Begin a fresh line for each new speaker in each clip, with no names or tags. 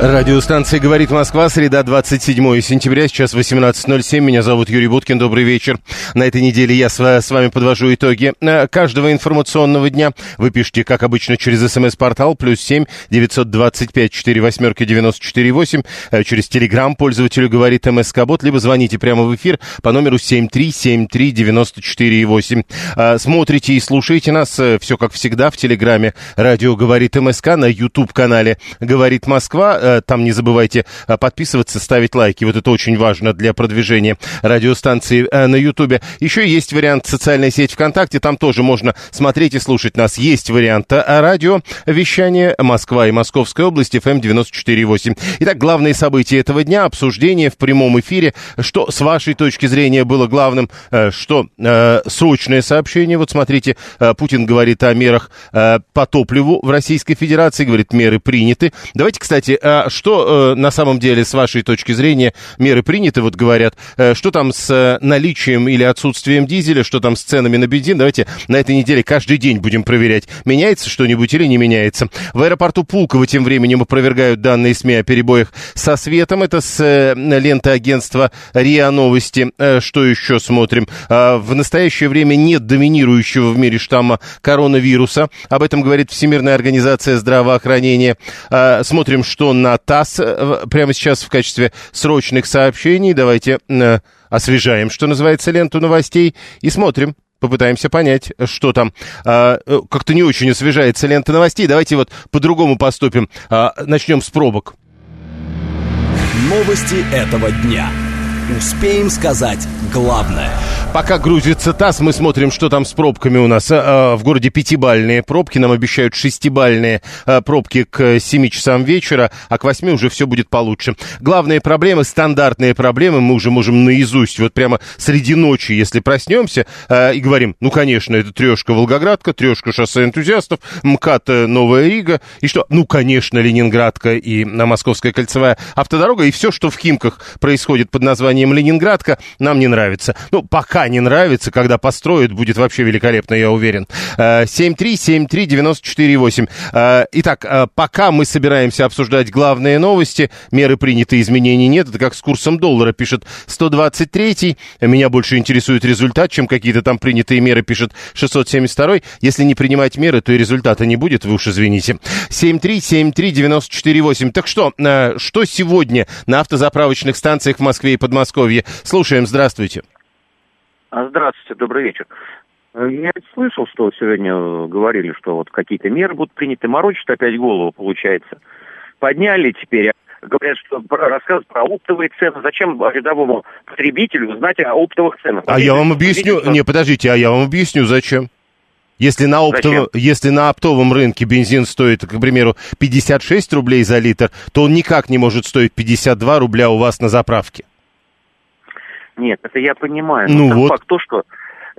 Радиостанция «Говорит Москва», среда, 27 сентября, сейчас 18.07. Меня зовут Юрий Буткин, добрый вечер. На этой неделе я с, вами подвожу итоги э, каждого информационного дня. Вы пишите, как обычно, через смс-портал, плюс 7 925 4 восьмерки 94 8, э, через телеграм пользователю «Говорит МСК-бот», либо звоните прямо в эфир по номеру 7373 94 8. Смотрите и слушайте нас, э, все как всегда, в телеграме «Радио говорит МСК», на YouTube-канале «Говорит Москва», Э, там не забывайте э, подписываться, ставить лайки. Вот это очень важно для продвижения радиостанции э, на Ютубе. Еще есть вариант социальной сети ВКонтакте. Там тоже можно смотреть и слушать нас. Есть вариант радио вещания Москва и Московская область, FM 94.8. Итак, главные события этого дня, обсуждение в прямом эфире. Что с вашей точки зрения было главным? Что срочное сообщение? Вот смотрите, Путин говорит о мерах по топливу в Российской Федерации, говорит, меры приняты. Давайте, кстати, а что э, на самом деле, с вашей точки зрения, меры приняты, вот говорят, э, что там с э, наличием или отсутствием дизеля, что там с ценами на бензин, давайте на этой неделе каждый день будем проверять, меняется что-нибудь или не меняется. В аэропорту Пулково тем временем опровергают данные СМИ о перебоях со светом, это с ленты агентства РИА Новости. Что еще смотрим? Э, в настоящее время нет доминирующего в мире штамма коронавируса, об этом говорит Всемирная организация здравоохранения. Э, смотрим, что на ТАСС э, прямо сейчас в качестве срочных сообщений. Давайте э, освежаем, что называется, ленту новостей и смотрим. Попытаемся понять, что там. А, э, как-то не очень освежается лента новостей. Давайте вот по-другому поступим. А, начнем с пробок.
Новости этого дня. Успеем сказать главное.
Пока грузится ТАСС, мы смотрим, что там с пробками у нас. В городе пятибальные пробки, нам обещают шестибальные пробки к 7 часам вечера, а к 8 уже все будет получше. Главные проблемы, стандартные проблемы, мы уже можем наизусть, вот прямо среди ночи, если проснемся и говорим, ну, конечно, это трешка Волгоградка, трешка шоссе энтузиастов, МКАД э, Новая Рига, и что? Ну, конечно, Ленинградка и Московская кольцевая автодорога, и все, что в Химках происходит под названием названием Ленинградка нам не нравится. Ну, пока не нравится, когда построят, будет вообще великолепно, я уверен. 7373948. Э, э, итак, э, пока мы собираемся обсуждать главные новости, меры приняты, изменений нет. Это как с курсом доллара, пишет 123. Меня больше интересует результат, чем какие-то там принятые меры, пишет 672. Если не принимать меры, то и результата не будет, вы уж извините. 7373948. Так что, что сегодня на автозаправочных станциях в Москве и Подмосковье Подмосковье. Слушаем, здравствуйте.
А, здравствуйте, добрый вечер. Э, я слышал, что сегодня говорили, что вот какие-то меры будут приняты. Морочат опять голову, получается. Подняли теперь, говорят, что рассказывают про оптовые цены. Зачем рядовому потребителю знать о оптовых ценах?
А я вам объясню. Не, подождите, а я вам объясню, зачем. Если на, оптовом, если на оптовом рынке бензин стоит, к примеру, 56 рублей за литр, то он никак не может стоить 52 рубля у вас на заправке.
Нет, это я понимаю.
Ну вот.
факт то, что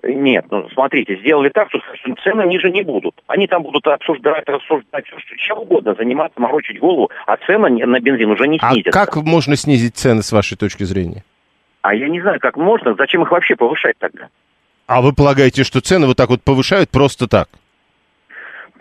нет, ну смотрите, сделали так, что цены ниже не будут. Они там будут обсуждать, рассуждать, что, чем угодно, заниматься, морочить голову, а цены на бензин уже не снизятся.
А как можно снизить цены с вашей точки зрения?
А я не знаю, как можно, зачем их вообще повышать тогда?
А вы полагаете, что цены вот так вот повышают просто так?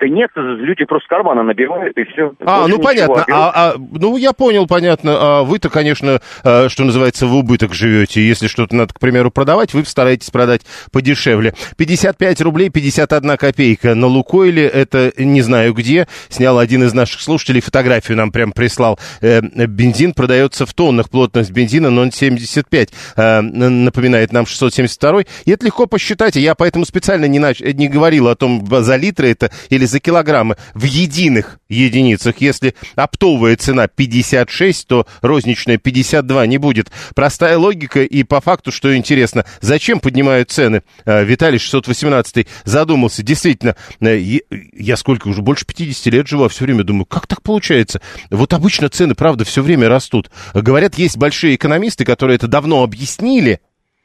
Да нет, люди просто кармана набивают и все.
А, ну понятно. А, а, ну я понял, понятно. А вы-то, конечно, а, что называется, в убыток живете. Если что-то надо, к примеру, продавать, вы стараетесь продать подешевле. 55 рублей 51 копейка на Лукойле. Это не знаю где. Снял один из наших слушателей фотографию нам прям прислал. Э, бензин продается в тоннах. Плотность бензина 0,75. Э, напоминает нам 672. И это легко посчитать. Я поэтому специально не, нач... не говорил о том, за литры это или рубли за килограммы в единых единицах. Если оптовая цена 56, то розничная 52 не будет. Простая логика и по факту, что интересно, зачем поднимают цены? Э, Виталий 618 задумался. Действительно, э, я сколько уже, больше 50 лет живу, а все время думаю, как так получается? Вот обычно цены, правда, все время растут. Говорят, есть большие экономисты, которые это давно объяснили,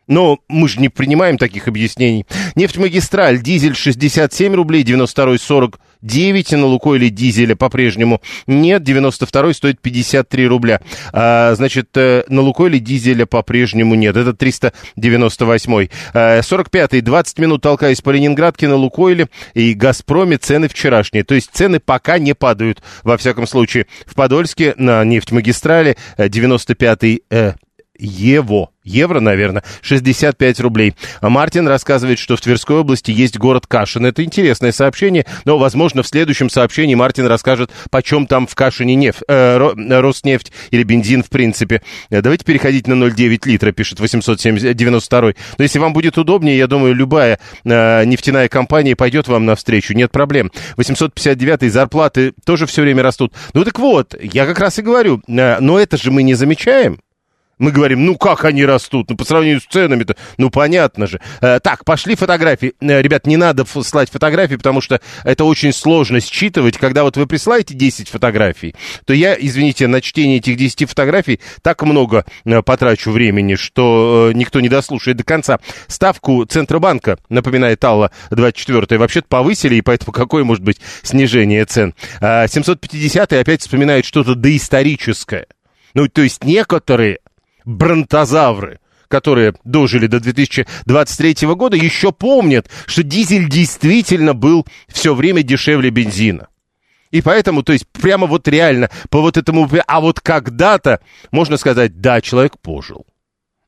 но мы же не принимаем таких объяснений. Нефтьмагистраль, дизель 67 рублей, 92 49, на Лукойле дизеля по-прежнему нет, 92 стоит 53 рубля. А, значит, э, на Лукойле дизеля по-прежнему нет, это 398. А, 45 20 минут толкаясь по Ленинградке на Лукойле и Газпроме цены вчерашние. То есть цены пока не падают, во всяком случае. В Подольске на нефтьмагистрали 95 э, Ево. Евро, наверное, 65 рублей. А Мартин рассказывает, что в Тверской области есть город Кашин. Это интересное сообщение, но, возможно, в следующем сообщении Мартин расскажет, почем там в Кашине нефть, э, Роснефть или бензин в принципе. Э, давайте переходить на 0,9 литра, пишет 892. Но если вам будет удобнее, я думаю, любая э, нефтяная компания пойдет вам навстречу, нет проблем. 859 зарплаты тоже все время растут. Ну так вот, я как раз и говорю, э, но это же мы не замечаем. Мы говорим, ну как они растут? Ну по сравнению с ценами-то, ну понятно же. Э, так, пошли фотографии. Э, ребят, не надо слать фотографии, потому что это очень сложно считывать. Когда вот вы присылаете 10 фотографий, то я, извините, на чтение этих 10 фотографий так много э, потрачу времени, что э, никто не дослушает до конца. Ставку Центробанка, напоминает Алла 24 вообще-то повысили, и поэтому какое может быть снижение цен? Э, 750 опять вспоминает что-то доисторическое. Ну, то есть некоторые бронтозавры, которые дожили до 2023 года, еще помнят, что дизель действительно был все время дешевле бензина. И поэтому, то есть, прямо вот реально, по вот этому, а вот когда-то, можно сказать, да, человек пожил.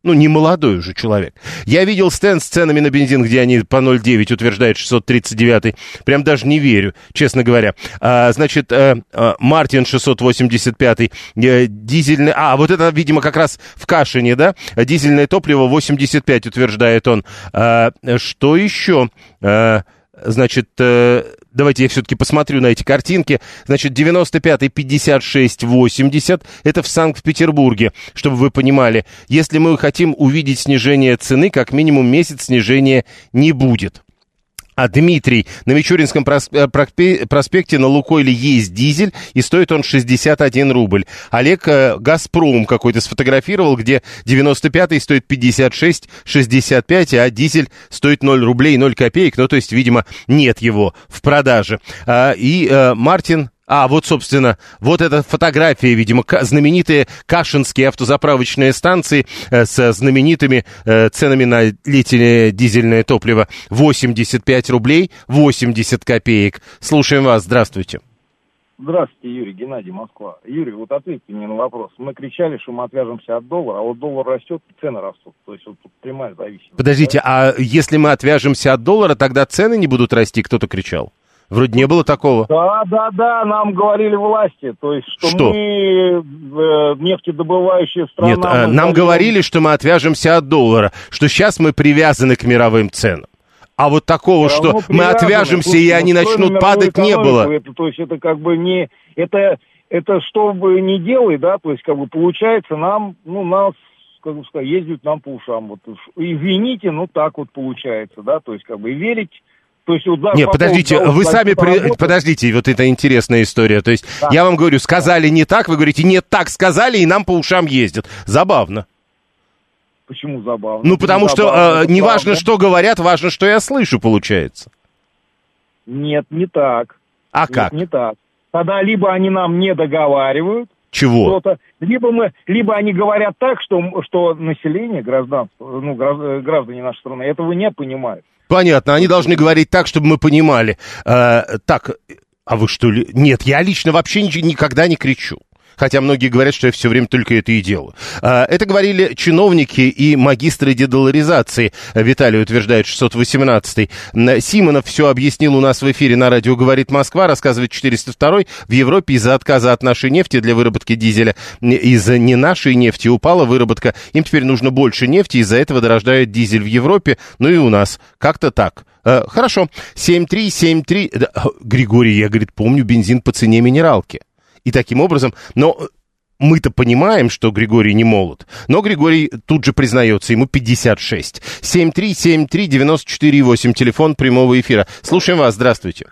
Ну, не молодой уже человек. Я видел стенд с ценами на бензин, где они по 0,9 утверждает 639. Прям даже не верю, честно говоря. А, значит, а, а, Мартин 685. А, дизельный... А, вот это, видимо, как раз в Кашине, да? Дизельное топливо 85, утверждает он. А, что еще? А, значит, э, давайте я все-таки посмотрю на эти картинки. Значит, 95-й 56-80, это в Санкт-Петербурге, чтобы вы понимали. Если мы хотим увидеть снижение цены, как минимум месяц снижения не будет. А Дмитрий, на Мичуринском э, проспекте на Лукойле есть дизель, и стоит он 61 рубль. Олег э, Газпром какой-то сфотографировал, где 95-й стоит 56-65, а дизель стоит 0 рублей 0 копеек. Ну, то есть, видимо, нет его в продаже. А, и а, Мартин а, вот, собственно, вот эта фотография, видимо, знаменитые кашинские автозаправочные станции э, с знаменитыми э, ценами на литильное дизельное топливо. 85 рублей 80 копеек. Слушаем вас. Здравствуйте.
Здравствуйте, Юрий, Геннадий, Москва. Юрий, вот ответьте мне на вопрос. Мы кричали, что мы отвяжемся от доллара, а вот доллар растет, цены растут. То есть вот тут прямая зависимость.
Подождите, а если мы отвяжемся от доллара, тогда цены не будут расти, кто-то кричал? Вроде не было такого.
Да, да, да, нам говорили власти, то есть, что,
что?
мы э, нефтедобывающая страна.
Нет, э, нам даем... говорили, что мы отвяжемся от доллара, что сейчас мы привязаны к мировым ценам. А вот такого, что мы отвяжемся и они начнут падать, не было.
Это, то есть это как бы не... Это, это что бы ни делай, да, то есть как бы получается нам, ну, нас как бы сказать, ездят нам по ушам. Вот, извините, ну так вот получается, да, то есть как бы верить то есть удар
Нет, подождите, вы сами... При... Подождите, вот это интересная история. То есть да. я вам говорю, сказали не так, вы говорите, нет, так сказали, и нам по ушам ездят. Забавно.
Почему забавно?
Ну, потому что забавно, э, не важно, что говорят, важно, что я слышу, получается.
Нет, не так.
А
Нет,
как?
Не так. Тогда либо они нам не договаривают,
чего?
Либо, мы, либо они говорят так, что, что население, гражданство, ну, граждане нашей страны этого не понимают.
Понятно, они должны говорить так, чтобы мы понимали. Э, так, а вы что ли? Нет, я лично вообще никогда не кричу хотя многие говорят, что я все время только это и делаю. А, это говорили чиновники и магистры дедоларизации, Виталий утверждает 618 Симонов все объяснил у нас в эфире на радио «Говорит Москва», рассказывает 402 В Европе из-за отказа от нашей нефти для выработки дизеля из-за не нашей нефти упала выработка. Им теперь нужно больше нефти, из-за этого дорождает дизель в Европе, ну и у нас. Как-то так. Э, хорошо. 7373... Да, Григорий, я, говорит, помню бензин по цене минералки. И таким образом... Но мы-то понимаем, что Григорий не молод. Но Григорий тут же признается, ему 56. 7373948, телефон прямого эфира. Слушаем вас, здравствуйте.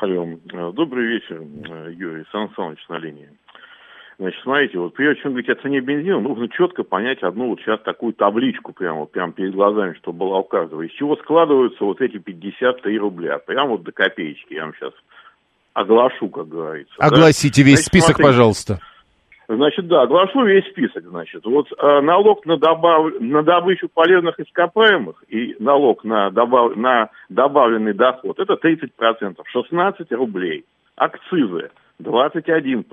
Алло, добрый вечер, Юрий Сан Саныч на линии. Значит, смотрите, вот прежде чем говорить о цене бензина, нужно четко понять одну вот сейчас такую табличку прямо, прямо перед глазами, чтобы была у. Из чего складываются вот эти 53 рубля, прямо вот до копеечки, я вам сейчас оглашу, как говорится.
Огласите да? весь Значит, список, смотрите, пожалуйста.
Значит, да, оглашу весь список, значит. Вот э, налог на, добав... на добычу полезных ископаемых и налог на, добав... на добавленный доход, это 30%, 16 рублей. Акцизы 21%,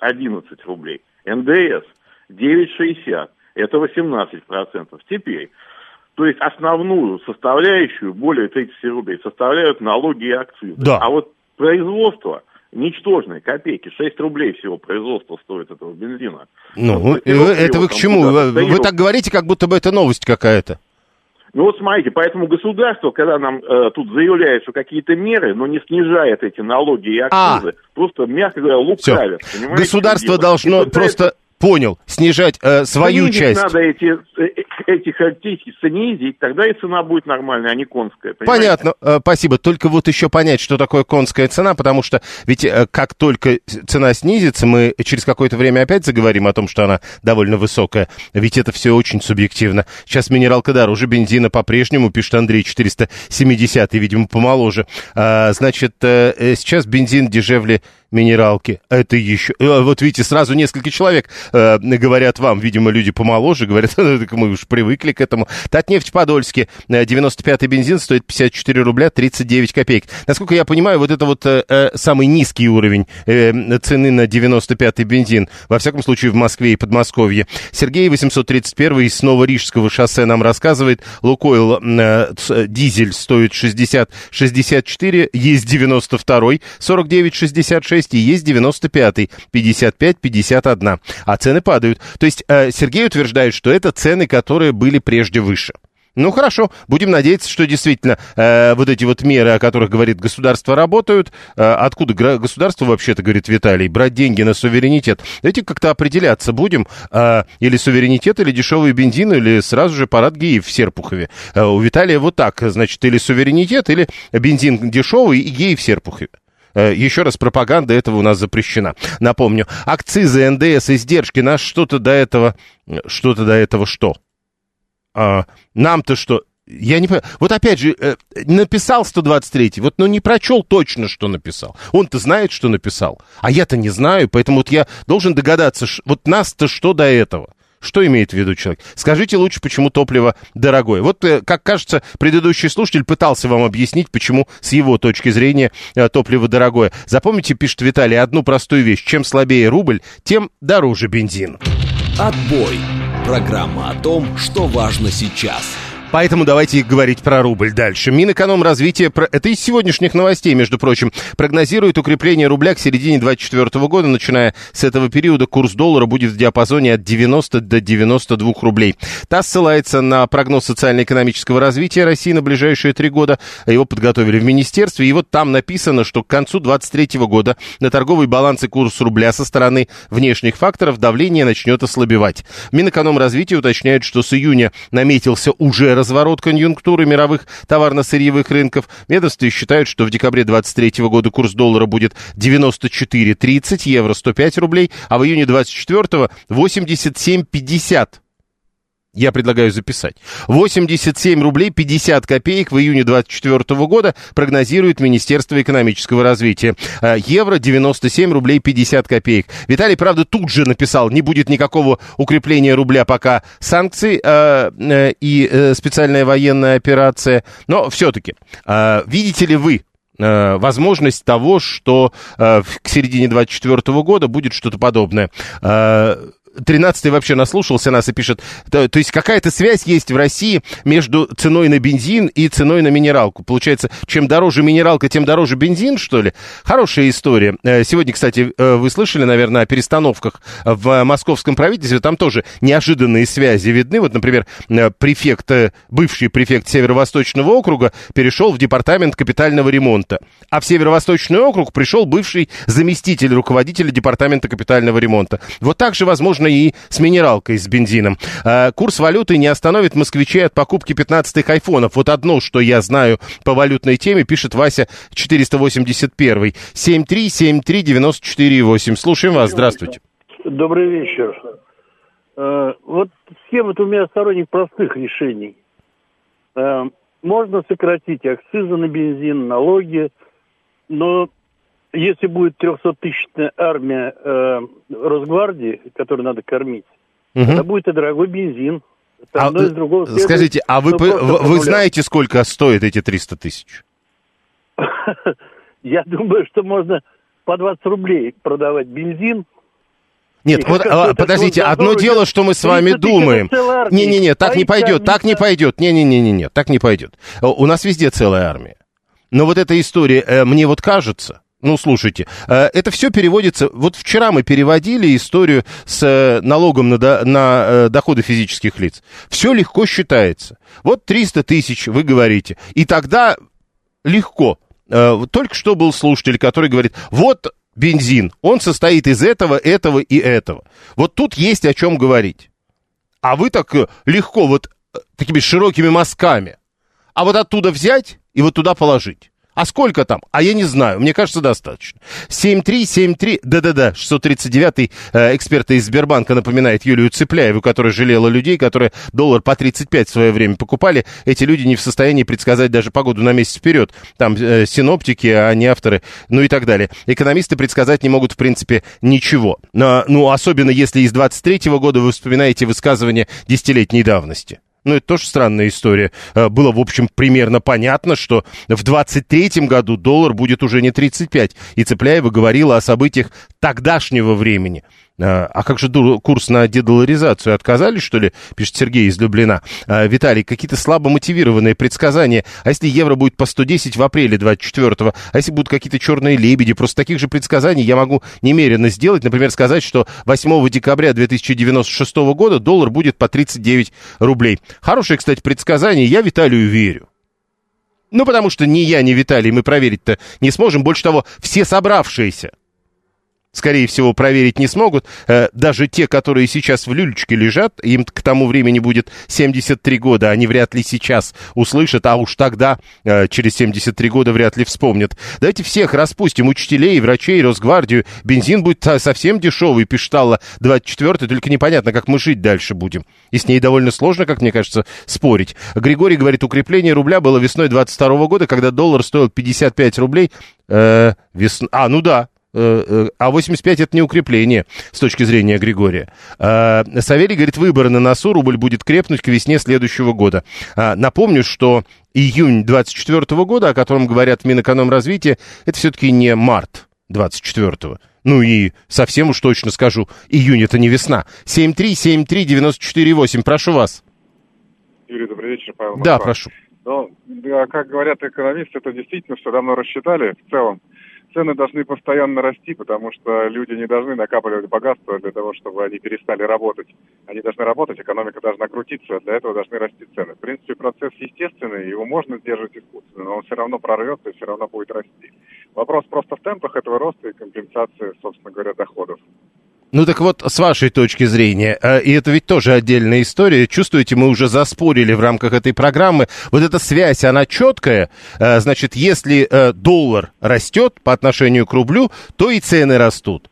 11 рублей. НДС 9,60, это 18%. Теперь, то есть основную составляющую, более 30 рублей, составляют налоги и акцизы.
Да.
А вот производство ничтожные копейки. 6 рублей всего производство стоит этого бензина.
Ну, вот, это вы к чему? Вы, вы так говорите, как будто бы это новость какая-то.
Ну вот смотрите, поэтому государство, когда нам э, тут заявляет, что какие-то меры, но не снижает эти налоги и акцизы, а. просто, мягко говоря, лукавят.
Государство должно просто понял, снижать э, свою
снизить
часть.
надо эти, э, эти характеристики снизить, тогда и цена будет нормальная, а не конская.
Понимаете? Понятно, э, спасибо. Только вот еще понять, что такое конская цена, потому что ведь э, как только цена снизится, мы через какое-то время опять заговорим о том, что она довольно высокая. Ведь это все очень субъективно. Сейчас минералка дороже, бензина по-прежнему, пишет Андрей, 470, видимо, помоложе. А, значит, э, э, сейчас бензин дешевле минералки. Это еще... Э, вот видите, сразу несколько человек э, говорят вам, видимо, люди помоложе, говорят, мы уж привыкли к этому. Татнефть Подольске, 95-й бензин стоит 54 рубля 39 копеек. Насколько я понимаю, вот это вот э, э самый низкий уровень э, цены на 95-й бензин, во всяком случае в Москве и Подмосковье. Сергей 831 из Новорижского шоссе нам рассказывает, Лукойл э, дизель стоит 60-64, есть 92-й, 49-66, 6 и есть 95-й, 55-51. А цены падают. То есть э, Сергей утверждает, что это цены, которые были прежде выше. Ну хорошо, будем надеяться, что действительно э, вот эти вот меры, о которых говорит государство, работают. Э, откуда государство вообще-то, говорит Виталий, брать деньги на суверенитет? Давайте как-то определяться будем, э, или суверенитет, или дешевый бензин, или сразу же парад геев в Серпухове. Э, у Виталия вот так, значит, или суверенитет, или бензин дешевый и геи в Серпухове. Э, еще раз, пропаганда этого у нас запрещена. Напомню, акцизы, НДС, издержки, нас что-то до этого, что-то до этого что? А, нам-то что? Я не понимаю. Вот опять же, э, написал 123-й, вот, но ну, не прочел точно, что написал. Он-то знает, что написал, а я-то не знаю, поэтому вот я должен догадаться, вот нас-то что до этого? Что имеет в виду человек? Скажите лучше, почему топливо дорогое. Вот, э, как кажется, предыдущий слушатель пытался вам объяснить, почему с его точки зрения э, топливо дорогое. Запомните, пишет Виталий, одну простую вещь. Чем слабее рубль, тем дороже бензин.
Отбой. Программа о том, что важно сейчас.
Поэтому давайте говорить про рубль дальше. Минэкономразвитие, это из сегодняшних новостей, между прочим, прогнозирует укрепление рубля к середине 2024 года. Начиная с этого периода курс доллара будет в диапазоне от 90 до 92 рублей. ТАСС ссылается на прогноз социально-экономического развития России на ближайшие три года. Его подготовили в министерстве. И вот там написано, что к концу 2023 года на торговый баланс и курс рубля со стороны внешних факторов давление начнет ослабевать. Минэкономразвитие уточняет, что с июня наметился уже разворот конъюнктуры мировых товарно-сырьевых рынков. Ведомстве считают, что в декабре 2023 года курс доллара будет 94,30, евро 105 рублей, а в июне 2024 87,50 я предлагаю записать. 87 рублей 50 копеек в июне 2024 года прогнозирует Министерство экономического развития. Э, евро 97 рублей 50 копеек. Виталий, правда, тут же написал, не будет никакого укрепления рубля, пока санкции э, э, и э, специальная военная операция. Но все-таки, э, видите ли вы, возможность того, что э, к середине 2024 года будет что-то подобное. Э, 13 вообще наслушался нас и пишет, то, то есть какая-то связь есть в России между ценой на бензин и ценой на минералку. Получается, чем дороже минералка, тем дороже бензин, что ли? Хорошая история. Э, сегодня, кстати, э, вы слышали, наверное, о перестановках в московском правительстве. Там тоже неожиданные связи видны. Вот, например, э, префект, бывший префект Северо-Восточного округа перешел в департамент капитального ремонта. А в Северо-Восточный округ пришел бывший заместитель руководителя департамента капитального ремонта. Вот так же, возможно, и с минералкой, с бензином. А, курс валюты не остановит москвичей от покупки 15-х айфонов. Вот одно, что я знаю по валютной теме, пишет Вася 481. 7373948. Слушаем вас. Здравствуйте.
Добрый вечер. Э, вот схема-то у меня сторонник простых решений. Э, можно сократить акцизы на бензин, налоги, но если будет 300-тысячная армия э, Росгвардии, которую надо кормить, угу. тогда будет и дорогой бензин.
Это а, из другого следует, скажите, а вы, вы, вы знаете, сколько стоит эти 300 тысяч?
Я думаю, что можно по 20 рублей продавать бензин,
нет, вот, а, подождите, одно дело, что мы с вами думаем. Не-не-не, так не пойдет, так не пойдет. Не-не-не-не, так не пойдет. У нас везде целая армия. Но вот эта история, э, мне вот кажется, ну, слушайте, э, это все переводится... Вот вчера мы переводили историю с э, налогом на, до, на э, доходы физических лиц. Все легко считается. Вот 300 тысяч, вы говорите. И тогда легко. Только что был слушатель, который говорит, вот бензин, он состоит из этого, этого и этого. Вот тут есть о чем говорить. А вы так легко, вот такими широкими мазками. А вот оттуда взять и вот туда положить. А сколько там? А я не знаю. Мне кажется, достаточно. 7373, да-да-да, 639-й э, эксперта из Сбербанка напоминает Юлию Цепляеву, которая жалела людей, которые доллар по 35 в свое время покупали. Эти люди не в состоянии предсказать даже погоду на месяц вперед. Там э, синоптики, а не авторы, ну и так далее. Экономисты предсказать не могут, в принципе, ничего. Но, ну, особенно если из 23 -го года вы вспоминаете высказывания десятилетней давности. Ну, это тоже странная история. Э, было, в общем, примерно понятно, что в 23-м году доллар будет уже не 35. И Цепляева говорила о событиях тогдашнего времени. А, а как же курс на дедоларизацию? Отказались, что ли? Пишет Сергей из Люблина. А, Виталий, какие-то слабо мотивированные предсказания. А если евро будет по 110 в апреле 24-го? А если будут какие-то черные лебеди? Просто таких же предсказаний я могу немерено сделать. Например, сказать, что 8 декабря 2096 года доллар будет по 39 рублей. Хорошее, кстати, предсказание. Я Виталию верю. Ну, потому что ни я, ни Виталий мы проверить-то не сможем. Больше того, все собравшиеся скорее всего, проверить не смогут. Э, даже те, которые сейчас в люлечке лежат, им к тому времени будет 73 года, они вряд ли сейчас услышат, а уж тогда, э, через 73 года, вряд ли вспомнят. Давайте всех распустим, учителей, врачей, Росгвардию. Бензин будет совсем дешевый, пиштала 24 только непонятно, как мы жить дальше будем. И с ней довольно сложно, как мне кажется, спорить. Григорий говорит, укрепление рубля было весной 22 года, когда доллар стоил 55 рублей. Э, весна... А, ну да, а 85 это не укрепление с точки зрения Григория. Э, Савелий говорит, выборы на носу, рубль будет крепнуть к весне следующего года. Напомню, что июнь 24 года, о котором говорят в Минэкономразвитии, это все-таки не март 24 -го. Ну и совсем уж точно скажу, июнь это не весна. 7373948, прошу вас.
Юрий, добрый вечер, Павел.
Москва. Да, прошу.
Ну, как говорят экономисты, это действительно все давно рассчитали в целом цены должны постоянно расти, потому что люди не должны накапливать богатство для того, чтобы они перестали работать. Они должны работать, экономика должна крутиться, для этого должны расти цены. В принципе, процесс естественный, его можно сдерживать искусственно, но он все равно прорвется и все равно будет расти. Вопрос просто в темпах этого роста и компенсации, собственно говоря, доходов.
Ну так вот, с вашей точки зрения, э, и это ведь тоже отдельная история, чувствуете, мы уже заспорили в рамках этой программы, вот эта связь, она четкая, э, значит, если э, доллар растет по отношению к рублю, то и цены растут.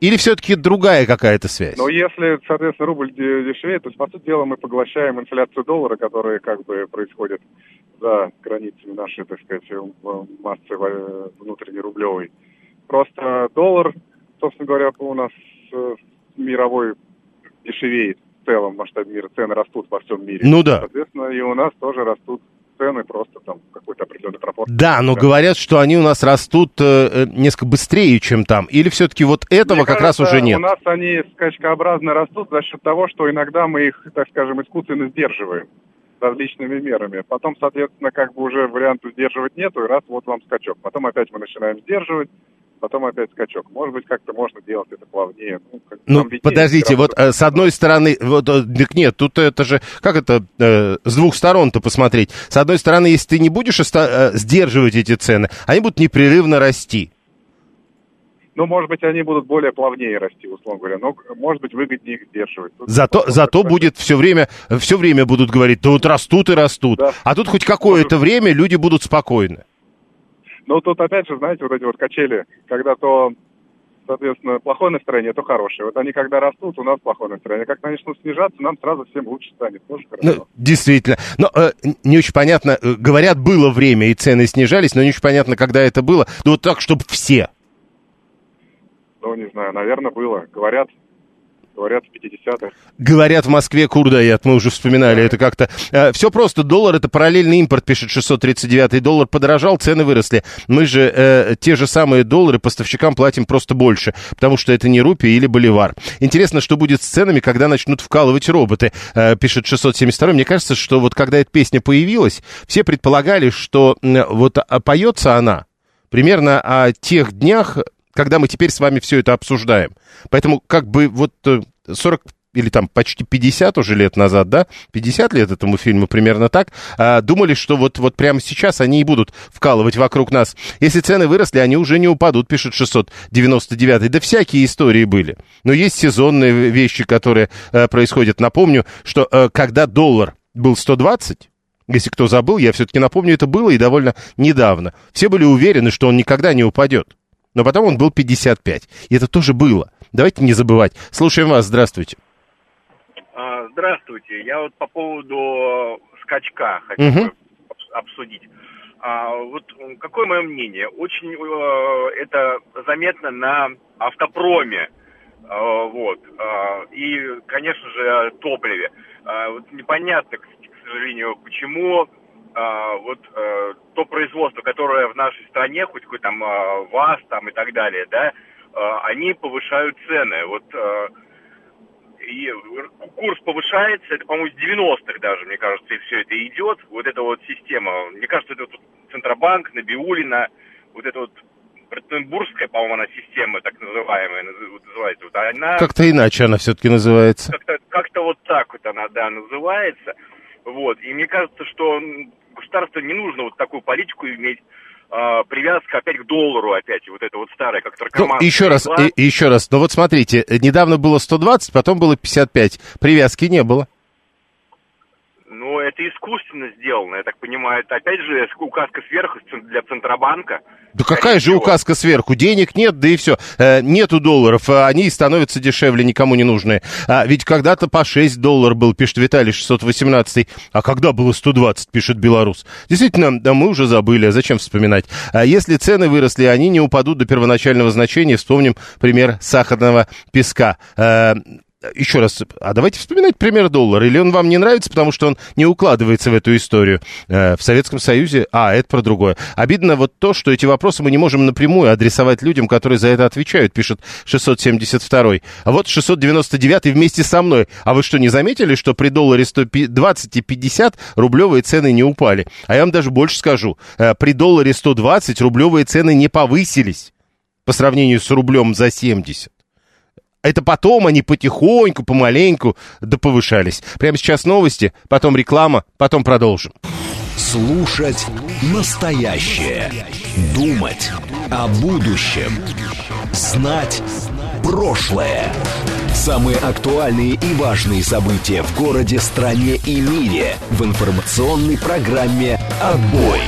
Или все-таки другая какая-то связь?
Ну, если, соответственно, рубль дешевеет, то, по сути дела, мы поглощаем инфляцию доллара, которая как бы происходит за границами нашей, так сказать, массы внутренней рублевой. Просто доллар, собственно говоря, у нас мировой дешевеет в целом в масштабе мира, цены растут во всем мире.
Ну да.
Соответственно, и у нас тоже растут цены просто там какой-то определенной пропорции.
Да, но говорят, что они у нас растут э, э, несколько быстрее, чем там. Или все-таки вот этого
Мне
как
кажется,
раз уже нет?
У нас они скачкообразно растут за счет того, что иногда мы их, так скажем, искусственно сдерживаем различными мерами. Потом, соответственно, как бы уже варианта сдерживать нету, и раз вот вам скачок. Потом опять мы начинаем сдерживать, потом опять скачок. Может быть, как-то можно делать это плавнее. Ну, как-
Ну,
виднее,
подождите, вот э, с одной стороны, вот, э, так нет, тут это же, как это, э, с двух сторон-то посмотреть. С одной стороны, если ты не будешь оста- э, сдерживать эти цены, они будут непрерывно расти.
Ну, может быть, они будут более плавнее расти, условно говоря, но, может быть, выгоднее их сдерживать. Тут
Зато, зато будет все время, все время будут говорить, да вот растут и растут.
Да.
А тут хоть какое-то время люди будут спокойны.
Но тут, опять же, знаете, вот эти вот качели, когда то, соответственно, плохое настроение, то хорошее. Вот они, когда растут, у нас плохое настроение. Как начнут снижаться, нам сразу всем лучше станет. Тоже хорошо.
Ну, действительно. Но э, не очень понятно, э, говорят, было время, и цены снижались, но не очень понятно, когда это было. Ну, вот так, чтобы все.
Ну, не знаю, наверное, было. Говорят, говорят, в 50-х.
Говорят, в Москве кур дают, мы уже вспоминали это как-то. все просто, доллар это параллельный импорт, пишет 639 доллар подорожал, цены выросли. Мы же э, те же самые доллары поставщикам платим просто больше, потому что это не рупия или боливар. Интересно, что будет с ценами, когда начнут вкалывать роботы, э, пишет 672. Мне кажется, что вот когда эта песня появилась, все предполагали, что м, вот а, поется она примерно о тех днях, когда мы теперь с вами все это обсуждаем. Поэтому как бы вот э, 40 или там почти 50 уже лет назад, да, 50 лет этому фильму примерно так, а, думали, что вот, вот прямо сейчас они и будут вкалывать вокруг нас. Если цены выросли, они уже не упадут, пишет 699. Да всякие истории были. Но есть сезонные вещи, которые э, происходят. Напомню, что э, когда доллар был 120, если кто забыл, я все-таки напомню, это было и довольно недавно. Все были уверены, что он никогда не упадет. Но потом он был 55. И это тоже было. Давайте не забывать. Слушаем вас. Здравствуйте.
А, Здравствуйте. Я вот по поводу скачка хочу обс- обсудить. А, вот какое мое мнение? Очень э, это заметно на автопроме. А, вот. А, и, конечно же, топливе. А, вот непонятно, к, к сожалению, почему а, вот э, то производство, которое в нашей стране, хоть какой там а, ВАЗ там и так далее, да, а, они повышают цены. Вот э, и курс повышается, это, по-моему, с 90-х даже, мне кажется, и все это идет. Вот эта вот система, мне кажется, это вот Центробанк, Набиулина, вот эта вот Ротенбургская, по-моему, она система, так называемая, называется. Вот она
Как-то иначе она все-таки называется.
как-то, как-то вот так вот она, да, называется. Вот. И мне кажется, что государству не нужно вот такую политику иметь, а, привязка опять к доллару опять, вот это вот старое, как
Ну,
наркоманская
еще раз, и- еще раз. Но вот смотрите, э, недавно было 120, потом было 55. Привязки не было.
Ну, это искусственно сделано, я так понимаю. Это опять же указка сверху для Центробанка.
Да какая же
всего.
указка сверху? Денег нет, да и все. нету долларов, а они становятся дешевле, никому не нужные. А ведь когда-то по 6 долларов был, пишет Виталий 618. А когда было 120, пишет Белорус. Действительно, да мы уже забыли, а зачем вспоминать? А если цены выросли, они не упадут до первоначального значения. Вспомним пример сахарного песка. Еще раз, а давайте вспоминать пример доллара. Или он вам не нравится, потому что он не укладывается в эту историю. Э, в Советском Союзе, а, это про другое. Обидно вот то, что эти вопросы мы не можем напрямую адресовать людям, которые за это отвечают, пишет 672. А вот 699 вместе со мной. А вы что, не заметили, что при долларе 120 и 50 рублевые цены не упали? А я вам даже больше скажу. Э, при долларе 120 рублевые цены не повысились по сравнению с рублем за 70. Это потом они потихоньку, помаленьку доповышались. Прямо сейчас новости, потом реклама, потом продолжим.
Слушать настоящее. Думать о будущем. Знать прошлое. Самые актуальные и важные события в городе, стране и мире в информационной программе «Отбой».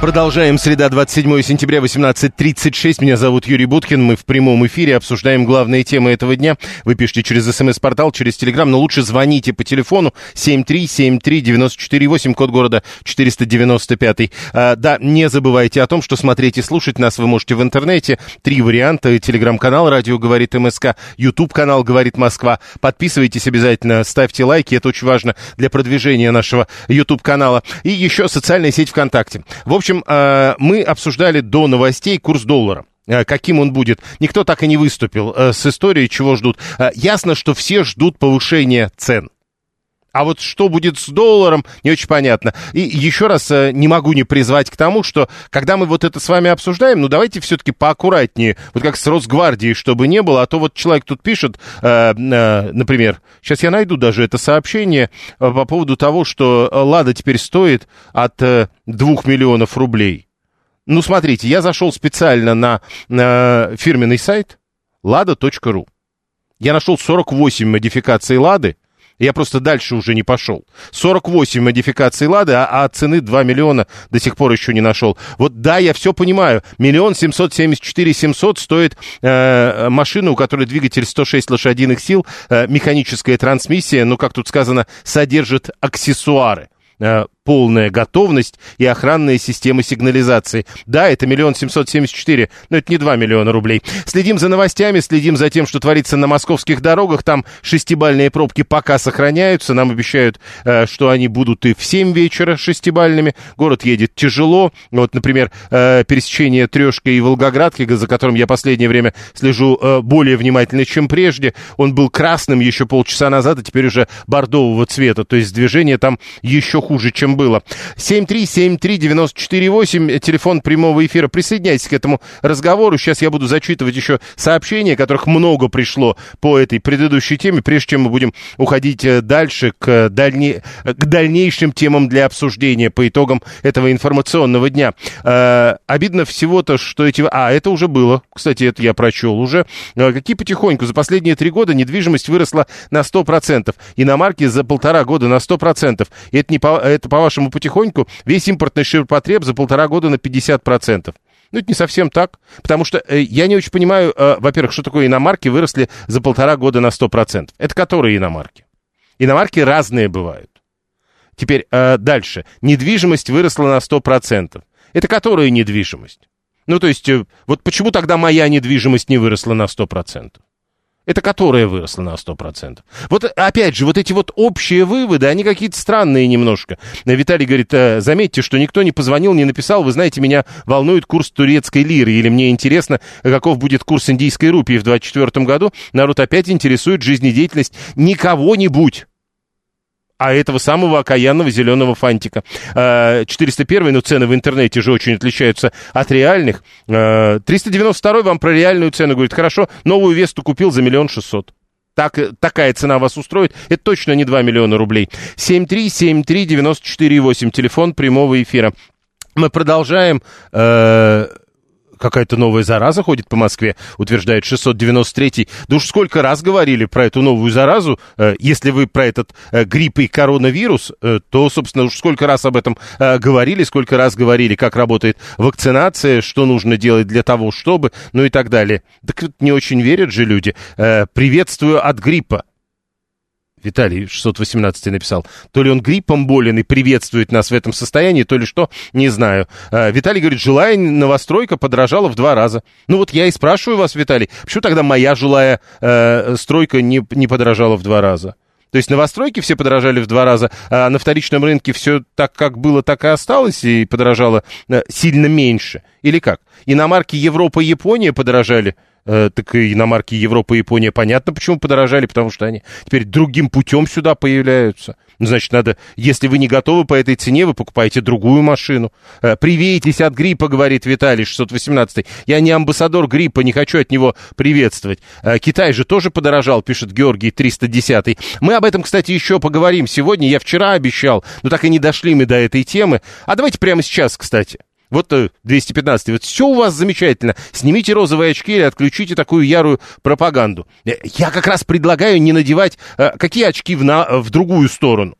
Продолжаем. Среда, 27 сентября, 18.36. Меня зовут Юрий Буткин. Мы в прямом эфире обсуждаем главные темы этого дня. Вы пишите через смс-портал, через телеграм, но лучше звоните по телефону 7373948, код города 495. А, да, не забывайте о том, что смотреть и слушать нас вы можете в интернете. Три варианта. Телеграм-канал «Радио говорит МСК», YouTube-канал «Говорит Москва». Подписывайтесь обязательно, ставьте лайки. Это очень важно для продвижения нашего YouTube-канала. И еще социальная сеть ВКонтакте. В общем, общем, э, мы обсуждали до новостей курс доллара э, каким он будет. Никто так и не выступил э, с историей, чего ждут. Ясно, что все ждут повышения цен. А вот что будет с долларом, не очень понятно. И еще раз не могу не призвать к тому, что когда мы вот это с вами обсуждаем, ну давайте все-таки поаккуратнее, вот как с Росгвардией, чтобы не было. А то вот человек тут пишет, э, э, например, сейчас я найду даже это сообщение э, по поводу того, что «Лада» теперь стоит от э, 2 миллионов рублей. Ну, смотрите, я зашел специально на, на фирменный сайт lada.ru. Я нашел 48 модификаций «Лады», я просто дальше уже не пошел. 48 модификаций «Лады», а, а цены 2 миллиона до сих пор еще не нашел. Вот да, я все понимаю. Миллион семьсот семьдесят четыре семьсот стоит э, машина, у которой двигатель 106 лошадиных сил, э, механическая трансмиссия, ну, как тут сказано, содержит аксессуары э, полная готовность и охранная система сигнализации. Да, это миллион семьсот семьдесят четыре, но это не два миллиона рублей. Следим за новостями, следим за тем, что творится на московских дорогах. Там шестибальные пробки пока сохраняются. Нам обещают, э, что они будут и в семь вечера шестибальными. Город едет тяжело. Вот, например, э, пересечение Трешка и Волгоградки, за которым я последнее время слежу э, более внимательно, чем прежде. Он был красным еще полчаса назад, а теперь уже бордового цвета. То есть движение там еще хуже, чем было. 7373948, телефон прямого эфира. Присоединяйтесь к этому разговору. Сейчас я буду зачитывать еще сообщения, которых много пришло по этой предыдущей теме, прежде чем мы будем уходить э, дальше к, дальне... к дальнейшим темам для обсуждения по итогам этого информационного дня. Э, обидно всего-то, что эти... А, это уже было. Кстати, это я прочел уже. Э, какие потихоньку? За последние три года недвижимость выросла на 100%. Иномарки за полтора года на 100%. И это, не по... это по по-вашему, потихоньку весь импортный ширпотреб за полтора года на 50%. Ну, это не совсем так, потому что э, я не очень понимаю, э, во-первых, что такое иномарки выросли за полтора года на 100%. Это которые иномарки? Иномарки разные бывают. Теперь э, дальше. Недвижимость выросла на 100%. Это которая недвижимость? Ну, то есть, э, вот почему тогда моя недвижимость не выросла на 100%? Это которая выросла на 100%. Вот опять же, вот эти вот общие выводы, они какие-то странные немножко. Виталий говорит, «Э, заметьте, что никто не позвонил, не написал, вы знаете, меня волнует курс турецкой лиры, или мне интересно, каков будет курс индийской рупии в 2024 году. Народ опять интересует жизнедеятельность не кого-нибудь, а этого самого окаянного зеленого фантика. 401, ну, цены в интернете же очень отличаются от реальных. 392 вам про реальную цену говорит, хорошо, новую Весту купил за миллион шестьсот. Так, такая цена вас устроит? Это точно не 2 миллиона рублей. 7373948, телефон прямого эфира. Мы продолжаем... Э какая-то новая зараза ходит по Москве, утверждает 693-й. Да уж сколько раз говорили про эту новую заразу. Э, если вы про этот э, грипп и коронавирус, э, то, собственно, уж сколько раз об этом говорили, сколько раз говорили, как работает вакцинация, что нужно делать для того, чтобы, ну и так далее. Так не очень верят же люди. Приветствую от гриппа. Виталий 618 написал, то ли он гриппом болен и приветствует нас в этом состоянии, то ли что, не знаю. А, Виталий говорит, жилая новостройка подорожала в два раза. Ну вот я и спрашиваю вас, Виталий, почему тогда моя жилая э, стройка не, не подорожала в два раза? То есть новостройки все подорожали в два раза, а на вторичном рынке все так, как было, так и осталось, и подорожало э, сильно меньше. Или как? Иномарки Европа и Япония подорожали э, так и иномарки Европа и Япония, понятно, почему подорожали, потому что они теперь другим путем сюда появляются. Значит, надо, если вы не готовы по этой цене, вы покупаете другую машину. Э, привейтесь от гриппа, говорит Виталий 618. Я не амбассадор гриппа, не хочу от него приветствовать. Э, Китай же тоже подорожал, пишет Георгий 310. Мы об этом, кстати, еще поговорим сегодня. Я вчера обещал, но так и не дошли мы до этой темы. А давайте прямо сейчас, кстати. Вот 215. Э, вот все у вас замечательно. Снимите розовые очки или отключите такую ярую пропаганду. Э, я как раз предлагаю не надевать... Э, какие очки в, на, в другую сторону?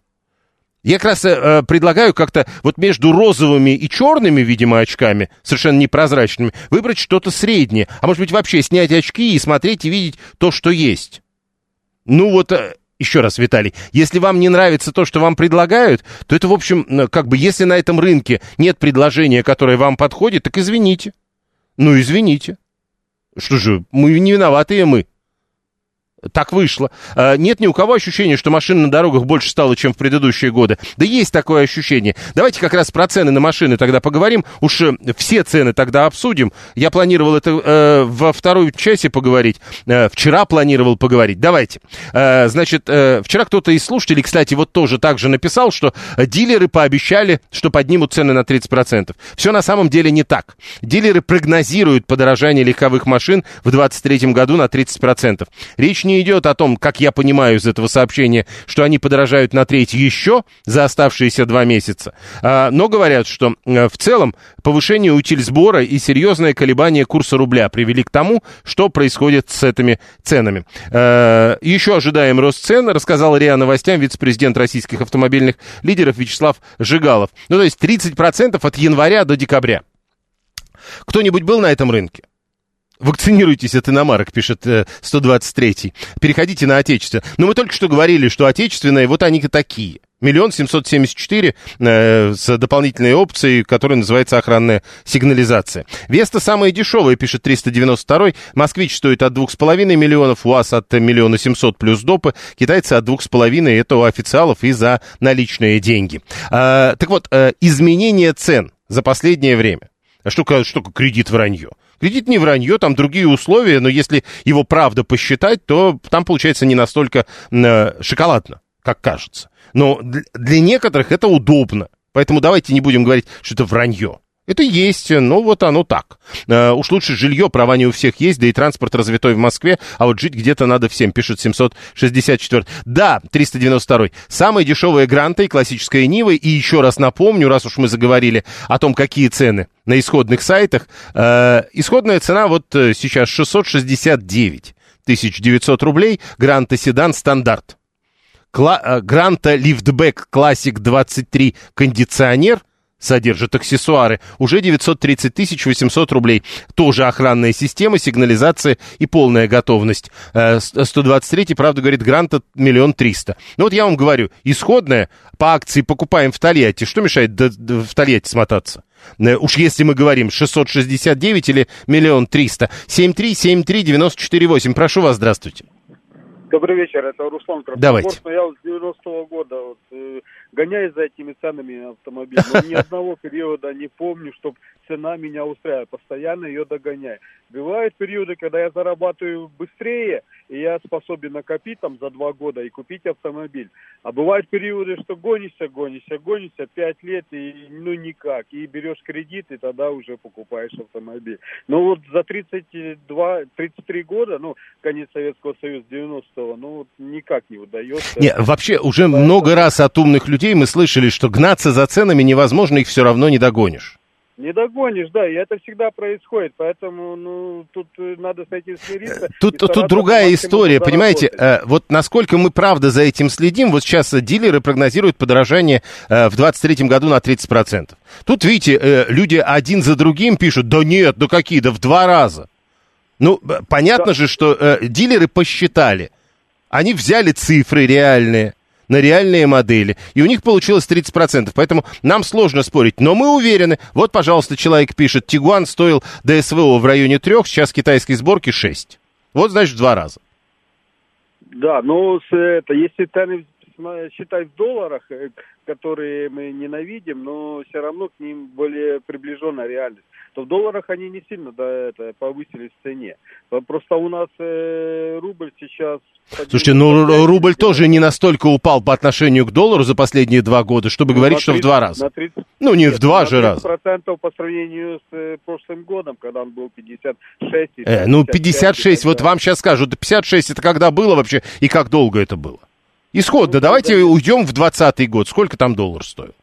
Я как раз предлагаю как-то вот между розовыми и черными, видимо, очками, совершенно непрозрачными, выбрать что-то среднее. А может быть, вообще снять очки и смотреть и видеть то, что есть. Ну вот, еще раз, Виталий, если вам не нравится то, что вам предлагают, то это, в общем, как бы, если на этом рынке нет предложения, которое вам подходит, так извините. Ну, извините. Что же, мы не виноватые мы. Так вышло. А, нет ни у кого ощущения, что машин на дорогах больше стало, чем в предыдущие годы. Да есть такое ощущение. Давайте как раз про цены на машины тогда поговорим. Уж э, все цены тогда обсудим. Я планировал это э, во второй части поговорить. Э, вчера планировал поговорить. Давайте. Э, значит, э, вчера кто-то из слушателей, кстати, вот тоже так же написал, что дилеры пообещали, что поднимут цены на 30%. Все на самом деле не так. Дилеры прогнозируют подорожание легковых машин в 2023 году на 30%. Речь не идет о том, как я понимаю из этого сообщения, что они подорожают на треть еще за оставшиеся два месяца, а, но говорят, что а, в целом повышение утиль сбора и серьезное колебание курса рубля привели к тому, что происходит с этими ценами. А, еще ожидаем рост цен, рассказал РИА Новостям вице-президент российских автомобильных лидеров Вячеслав Жигалов. Ну, то есть 30% от января до декабря. Кто-нибудь был на этом рынке? Вакцинируйтесь от иномарок, пишет э, 123-й. Переходите на отечество. Но мы только что говорили, что отечественные, вот они-то такие. Миллион семьсот семьдесят четыре э, с дополнительной опцией, которая называется охранная сигнализация. Веста самая дешевая, пишет 392 Москвич стоит от двух с половиной миллионов, УАЗ от миллиона семьсот плюс допы, китайцы от двух с половиной, это у официалов и за наличные деньги. А, так вот, э, изменение цен за последнее время. Что, что кредит вранье? Кредит не вранье, там другие условия, но если его правда посчитать, то там получается не настолько э, шоколадно, как кажется. Но для некоторых это удобно. Поэтому давайте не будем говорить, что это вранье. Это есть, но вот оно так. Uh, уж лучше жилье, права не у всех есть, да и транспорт развитой в Москве, а вот жить где-то надо всем, пишет 764. Да, 392. Самые дешевые гранты и классическая Нива. И еще раз напомню, раз уж мы заговорили о том, какие цены на исходных сайтах. Uh, исходная цена вот э, сейчас 669 тысяч 900 рублей. Гранта седан стандарт. Uh, Гранта лифтбэк классик 23 кондиционер – содержит аксессуары. Уже 930 тысяч 800 рублей. Тоже охранная система, сигнализация и полная готовность. 123, э, правда, говорит, гранта миллион триста. Ну вот я вам говорю, исходная по акции покупаем в Тольятти. Что мешает в Тольятти смотаться? Э, уж если мы говорим 669 или миллион триста. 7373948. Прошу вас, здравствуйте.
Добрый вечер, это Руслан
Красногорск. Давайте.
Я с 90-го года вот, э, гоняюсь за этими ценами автомобиля, но ни одного периода не помню, чтобы цена меня устраивает, постоянно ее догоняю. Бывают периоды, когда я зарабатываю быстрее, и я способен накопить там за два года и купить автомобиль. А бывают периоды, что гонишься, гонишься, гонишься пять лет, и ну никак, и берешь кредит, и тогда уже покупаешь автомобиль. Но вот за 32, 33 года, ну, конец Советского Союза 90-го, ну, вот никак не удается.
Не, вообще, уже Поэтому... много раз от умных людей мы слышали, что гнаться за ценами невозможно, их все равно не догонишь.
Не догонишь, да, и это всегда происходит, поэтому, ну, тут надо с этим смириться.
Тут, тут другая история, понимаете, э, вот насколько мы правда за этим следим, вот сейчас дилеры прогнозируют подорожание э, в 23 году на 30%. Тут, видите, э, люди один за другим пишут, да нет, да какие, да в два раза. Ну, понятно да. же, что э, дилеры посчитали, они взяли цифры реальные, на реальные модели. И у них получилось 30%. Поэтому нам сложно спорить. Но мы уверены. Вот, пожалуйста, человек пишет, Тигуан стоил до СВО в районе 3, сейчас китайской сборки 6. Вот, значит, в два раза.
Да, с, это, если цены считать в долларах, э, которые мы ненавидим, но все равно к ним более приближенная реальность то в долларах они не сильно да, это, повысились в цене. Просто у нас э, рубль сейчас...
Слушайте, ну рубль тоже не настолько упал по отношению к доллару за последние два года, чтобы ну, говорить, 30, что в два раза. 30, ну, не нет, в два же раза.
процентов по сравнению с э, прошлым годом, когда он был 56.
Э, ну, 56, вот вам сейчас скажут, 56 это когда было вообще и как долго это было? Исходно, ну, давайте да. уйдем в 20 год. Сколько там доллар стоил?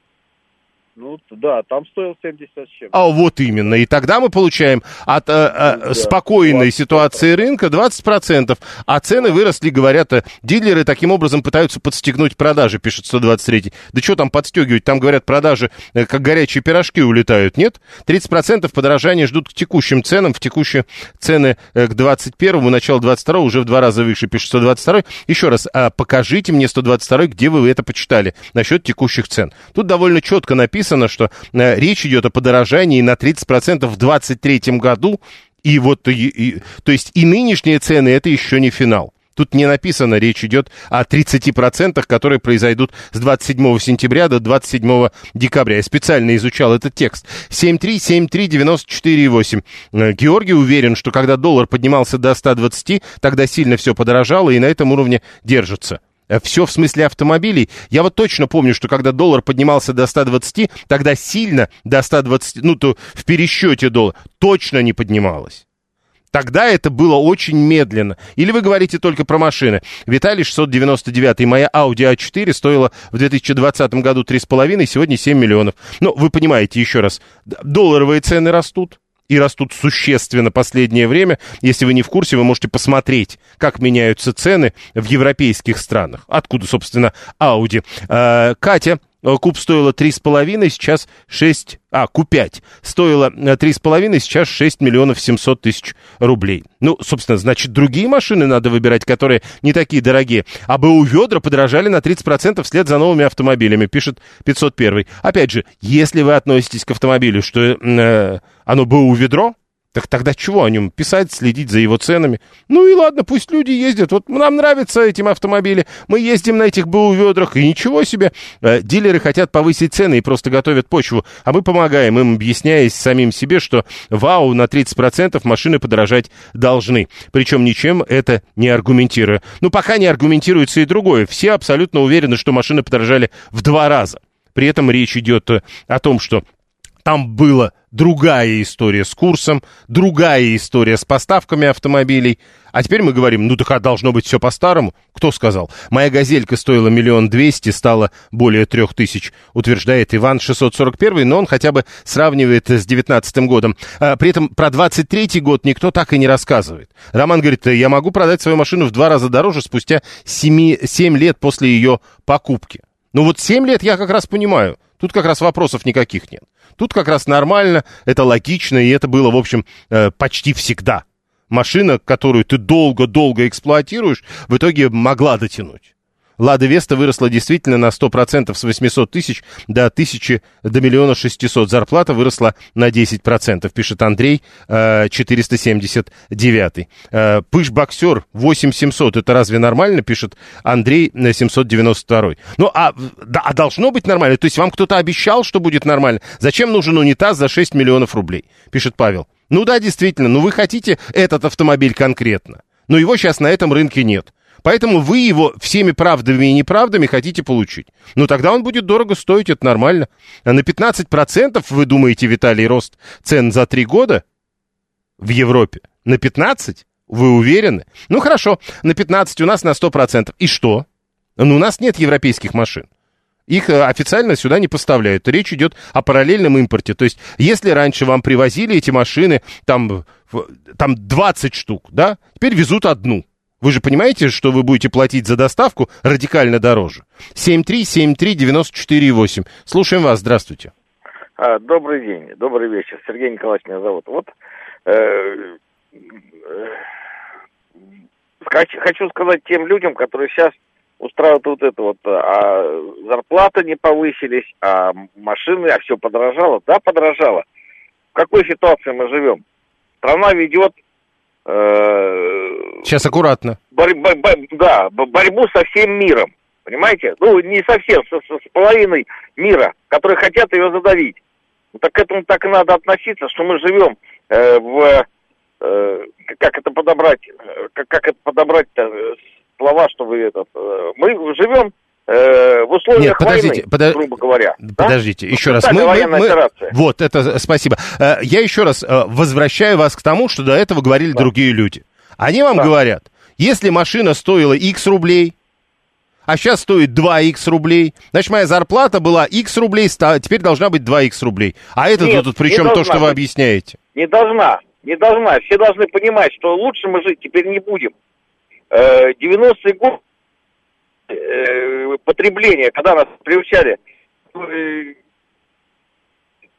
Ну, да, там стоил 70 с чем.
А вот именно. И тогда мы получаем от э, э,
Да,
спокойной
20%.
ситуации рынка 20%. А цены выросли, говорят, э, дилеры таким образом пытаются подстегнуть продажи, пишет 123. Да что там подстегивать? Там, говорят, продажи э, как горячие пирожки улетают, нет? 30% подорожания ждут к текущим ценам. В текущие цены э, к 21-му, начало 22 уже в два раза выше, пишет 122. Еще раз, а покажите мне 122, где вы это почитали насчет текущих цен. Тут довольно четко написано, что э, речь идет о подорожании на 30% в 23 году. И вот, и- и- то есть и нынешние цены это еще не финал. Тут не написано, речь идет о 30%, которые произойдут с 27 сентября до 27 декабря. Я специально изучал этот текст. 7373948. Э, Георгий уверен, что когда доллар поднимался до 120, тогда сильно все подорожало и на этом уровне держится. Все в смысле автомобилей. Я вот точно помню, что когда доллар поднимался до 120, тогда сильно до 120, ну то в пересчете доллар, точно не поднималось. Тогда это было очень медленно. Или вы говорите только про машины. Виталий 699, моя Audi A4 стоила в 2020 году 3,5, сегодня 7 миллионов. Ну, вы понимаете, еще раз, долларовые цены растут. И растут существенно последнее время. Если вы не в курсе, вы можете посмотреть, как меняются цены в европейских странах. Откуда, собственно, Audi. Э, Катя, куб стоила 3,5, сейчас 6... А, Q5 стоила э, 3,5, сейчас 6 миллионов 700 тысяч рублей. Ну, собственно, значит, другие машины надо выбирать, которые не такие дорогие. А БУ ведра подорожали на 30% вслед за новыми автомобилями, пишет 501. Опять же, если вы относитесь к автомобилю, что э, оно БУ ведро, так тогда чего о нем писать, следить за его ценами? Ну и ладно, пусть люди ездят. Вот нам нравятся эти автомобили. Мы ездим на этих БУ ведрах, и ничего себе. Э, дилеры хотят повысить цены и просто готовят почву. А мы помогаем им, объясняясь самим себе, что вау, на 30% машины подорожать должны. Причем ничем это не аргументируя. Ну, пока не аргументируется и другое. Все абсолютно уверены, что машины подорожали в два раза. При этом речь идет о том, что там была другая история с курсом, другая история с поставками автомобилей. А теперь мы говорим, ну так а должно быть все по-старому. Кто сказал? Моя газелька стоила миллион двести, стала более трех тысяч, утверждает Иван 641, но он хотя бы сравнивает с девятнадцатым годом. А, при этом про 23 год никто так и не рассказывает. Роман говорит, я могу продать свою машину в два раза дороже спустя 7, 7 лет после ее покупки. Ну вот 7 лет я как раз понимаю. Тут как раз вопросов никаких нет. Тут как раз нормально, это логично, и это было, в общем, э, почти всегда. Машина, которую ты долго-долго эксплуатируешь, в итоге могла дотянуть. Лада Веста выросла действительно на 100% с 800 тысяч до 1000, до миллиона 600. Зарплата выросла на 10%, пишет Андрей, э, 479. Э, Пыш-боксер 8700. Это разве нормально, пишет Андрей э, 792. Ну, а, да, а должно быть нормально? То есть вам кто-то обещал, что будет нормально? Зачем нужен унитаз за 6 миллионов рублей, пишет Павел. Ну да, действительно, ну вы хотите этот автомобиль конкретно. Но его сейчас на этом рынке нет. Поэтому вы его всеми правдами и неправдами хотите получить. Ну, тогда он будет дорого стоить, это нормально. А на 15% вы думаете, Виталий, рост цен за три года в Европе? На 15? Вы уверены? Ну, хорошо, на 15 у нас на 100%. И что? Ну, у нас нет европейских машин. Их э, официально сюда не поставляют. Речь идет о параллельном импорте. То есть, если раньше вам привозили эти машины, там, там 20 штук, да, теперь везут одну. Вы же понимаете, что вы будете платить за доставку радикально дороже. 7373948. Слушаем вас, здравствуйте.
А, Добрый день, добрый вечер. Сергей Николаевич меня зовут. Вот э, э, хочу, сказать тем людям, которые сейчас устраивают вот это вот, а зарплаты не повысились, а машины, а все подорожало. Да, подорожало. В какой ситуации мы живем? Страна ведет
Сейчас аккуратно.
борь- бо- бо- да, бо- борьбу со всем миром. Понимаете? Ну, не совсем, со- со- с половиной мира, которые хотят ее задавить. Ну, так к этому так и надо относиться, что мы живем э, в... э, как это подобрать? э, Как, как это подобрать слова, чтобы этот... э, мы живем э, в условиях
Нет, подождите,
войны,
подо-
грубо говоря. да?
Подождите, еще
Ну,
раз.
специальная военная операция.
Вот, это э, спасибо. Э, Я еще раз э, возвращаю вас к тому, что до этого говорили другие люди. Они вам говорят, если машина стоила X рублей, а сейчас стоит 2х рублей. Значит, моя зарплата была x рублей, теперь должна быть 2х рублей. А это
Нет,
тут
не
причем то, что вы объясняете.
Не должна, не должна. Все должны понимать, что лучше мы жить теперь не будем. Э, 90-й год э, потребления, когда нас приучали, э,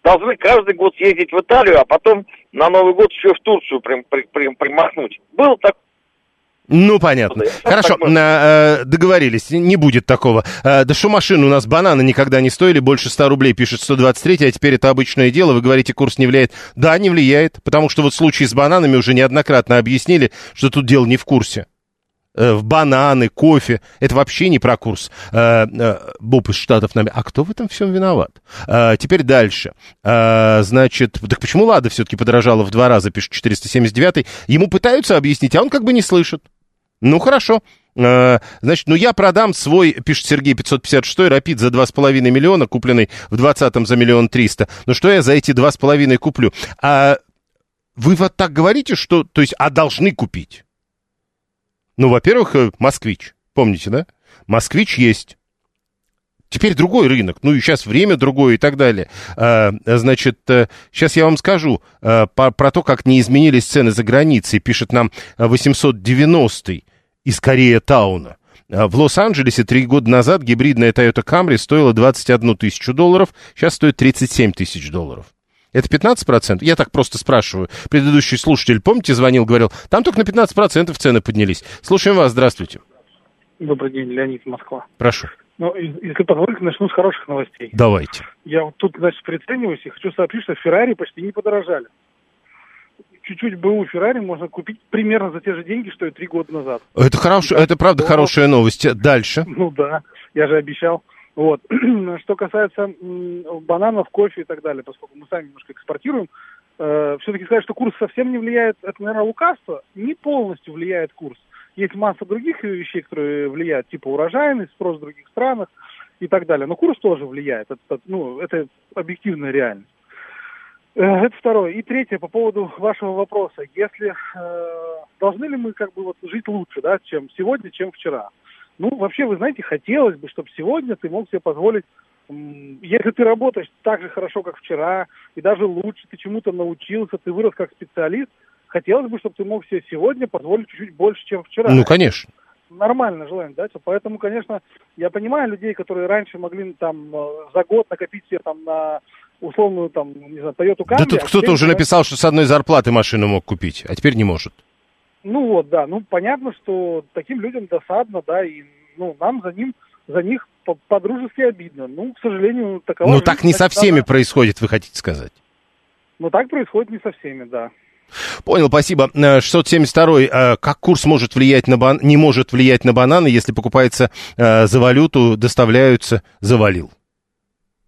должны каждый год съездить в Италию, а потом на Новый год еще в Турцию прим- при- при- примахнуть. Был так
Ну, понятно. Хорошо, э, договорились, не будет такого. Э, да что машины у нас бананы никогда не стоили, больше 100 рублей, пишет 123, а теперь это обычное дело. Вы говорите, курс не влияет. Да, не влияет, потому что вот случай с бананами уже неоднократно объяснили, что тут дело не в курсе. Э, в бананы, кофе. Это вообще не про курс. Э, э, Боб из Штатов нами. А кто в этом всем виноват? Э, теперь дальше. Э, значит, так почему Лада все-таки подорожала в два раза, пишет 479 Ему пытаются объяснить, а он как бы не слышит. Ну, хорошо. Э, Значит, ну я продам свой, пишет Сергей 556, Рапид за 2,5 миллиона, купленный в 20-м за миллион триста. Ну что я за эти 2,5 куплю? А вы вот так говорите, что, то есть, а должны купить? Ну, во-первых, э, москвич. Помните, да? Москвич есть. Теперь другой рынок. Ну, и сейчас время другое и так далее. А, значит, э, сейчас я вам скажу э, про то, как не изменились цены за границей. Пишет нам э, 890 из Корея Тауна. В Лос-Анджелесе три года назад гибридная Toyota Camry стоила 21 тысячу долларов, сейчас стоит 37 тысяч долларов. Это 15%? Я так просто спрашиваю. Предыдущий слушатель, помните, звонил, говорил, там только на 15% цены поднялись. Слушаем вас, здравствуйте.
Добрый день, Леонид, Москва.
Прошу.
Ну, если позволите, начну с хороших новостей.
Давайте.
Я вот тут, значит, прицениваюсь и хочу сообщить, что Феррари почти не подорожали. Чуть-чуть БУ Феррари можно купить примерно за те же деньги, что и три года назад.
Это, хорош... это правда хорошая новость. Дальше.
Ну да, я же обещал. Вот. Что касается бананов, кофе и так далее, поскольку мы сами немножко экспортируем, э, все-таки сказать, что курс совсем не влияет, это, наверное, лукавство. Не полностью влияет курс. Есть масса других вещей, которые влияют, типа урожайность, спрос в других странах и так далее. Но курс тоже влияет. Это, ну, это объективная реальность. Э, Это второе. И третье, по поводу вашего вопроса. Если э, должны ли мы как бы вот жить лучше, да, чем сегодня, чем вчера? Ну, вообще, вы знаете, хотелось бы, чтобы сегодня ты мог себе позволить, если ты работаешь так же хорошо, как вчера, и даже лучше, ты чему-то научился, ты вырос как специалист, хотелось бы, чтобы ты мог себе сегодня позволить чуть-чуть больше, чем вчера.
Ну, конечно.
Нормально желание, да? Поэтому, конечно, я понимаю людей, которые раньше могли там э, за год накопить себе там на условную там, не знаю, Toyota Camry.
Да тут
а
кто-то уже написал, что с одной зарплаты машину мог купить, а теперь не может.
Ну вот, да, ну понятно, что таким людям досадно, да, и ну нам за ним, за них по- по-дружески обидно. Ну, к сожалению, такова
Ну, так не со всеми
она-
происходит, вы хотите сказать.
Ну, так происходит не со всеми, да.
Понял, спасибо. Э, 672 э, Как курс может влиять на бан... не может влиять на бананы, если покупается э, за валюту, доставляются, завалил.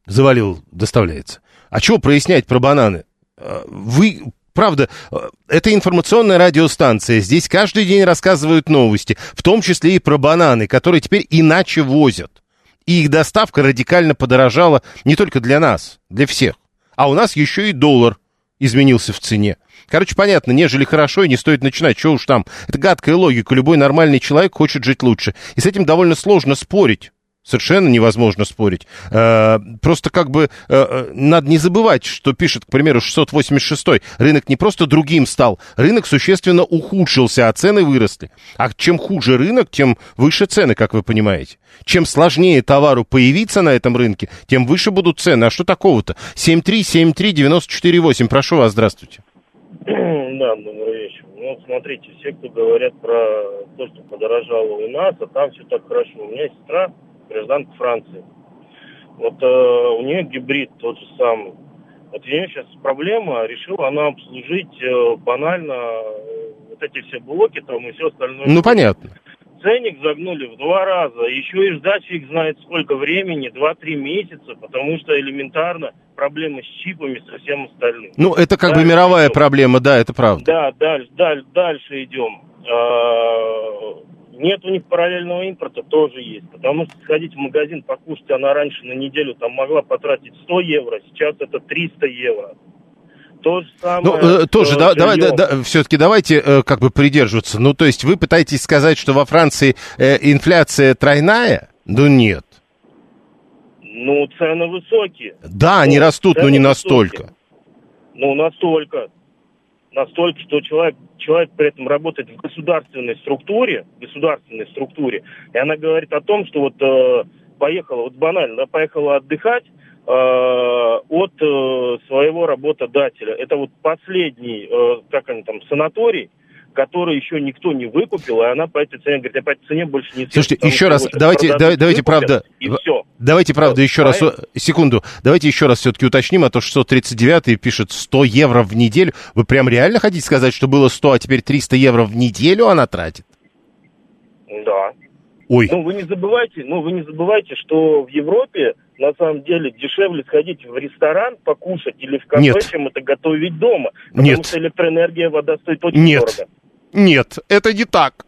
Завалил, доставляется. А чего прояснять про бананы? Э, Вы, правда, э, это информационная радиостанция. Здесь каждый день рассказывают новости, в том числе и про бананы, которые теперь иначе возят. И их доставка радикально подорожала не только для нас, для всех. А у нас еще и доллар изменился в цене. Короче, понятно, нежели хорошо и не стоит начинать. Что уж там. Это гадкая логика. Любой нормальный человек хочет жить лучше. И с этим довольно сложно спорить. Совершенно невозможно спорить. Э, просто как бы э, э, надо не забывать, что пишет, к примеру, 686 рынок не просто другим стал, рынок существенно ухудшился, а цены выросли. А чем хуже рынок, тем выше цены, как вы понимаете. Чем сложнее товару появиться на этом рынке, тем выше будут цены. А что такого-то? 7373948, прошу вас, здравствуйте.
Да, добрый вечер. Ну, смотрите, все, кто говорят про то, что подорожало у нас, а там все так хорошо. У меня сестра гражданка Франции. Вот э, у нее гибрид тот же самый. Вот у нее сейчас проблема, решила она обслужить э, банально э, вот эти все блоки там и все остальное.
Ну, понятно.
Ценник загнули в два раза. Еще и ждать фиг знает сколько времени, 2-3 месяца, потому что элементарно проблемы с чипами, со всем остальным.
Ну, это как бы
Дальше
мировая
идем.
проблема, да, это правда.
Да, дальше, дальше, дальше идем. А, Нет у них параллельного импорта, тоже есть. Потому что сходить в магазин покушать, она раньше на неделю там могла потратить 100 евро, сейчас это 300 евро. То же самое...
Ну, э, тоже, да, давай, да, да, все-таки давайте э, как бы придерживаться. Ну, то есть вы пытаетесь сказать, что во Франции э, инфляция тройная? Ну, нет.
Ну, цены высокие.
Да, они
Ну,
растут, но не
высокие.
настолько.
Ну, настолько. Настолько, что человек, человек при этом работает в государственной структуре, государственной структуре, и она говорит о том, что вот э, поехала, вот банально, поехала отдыхать от э, своего работодателя. Это вот последний, э, как они там, санаторий, который еще никто не выкупил, и она по этой цене говорит, я по этой цене больше не съеду,
Слушайте,
потому
еще раз, давайте, давайте,
выкупят,
правда,
И все.
давайте, правда, еще раз,
Правильно?
э, секунду, давайте еще раз все-таки уточним, а то 639 пишет 100 евро в неделю. Вы прям реально хотите сказать, что было 100, а теперь 300 евро в неделю она тратит?
Да.
Ой.
Ну, вы не забывайте, ну, вы не забывайте, что в Европе на самом деле дешевле сходить в ресторан покушать или в кафе,
Нет.
чем это готовить дома. Потому
Нет.
что электроэнергия, вода стоит очень
Нет.
дорого.
Нет, это не так.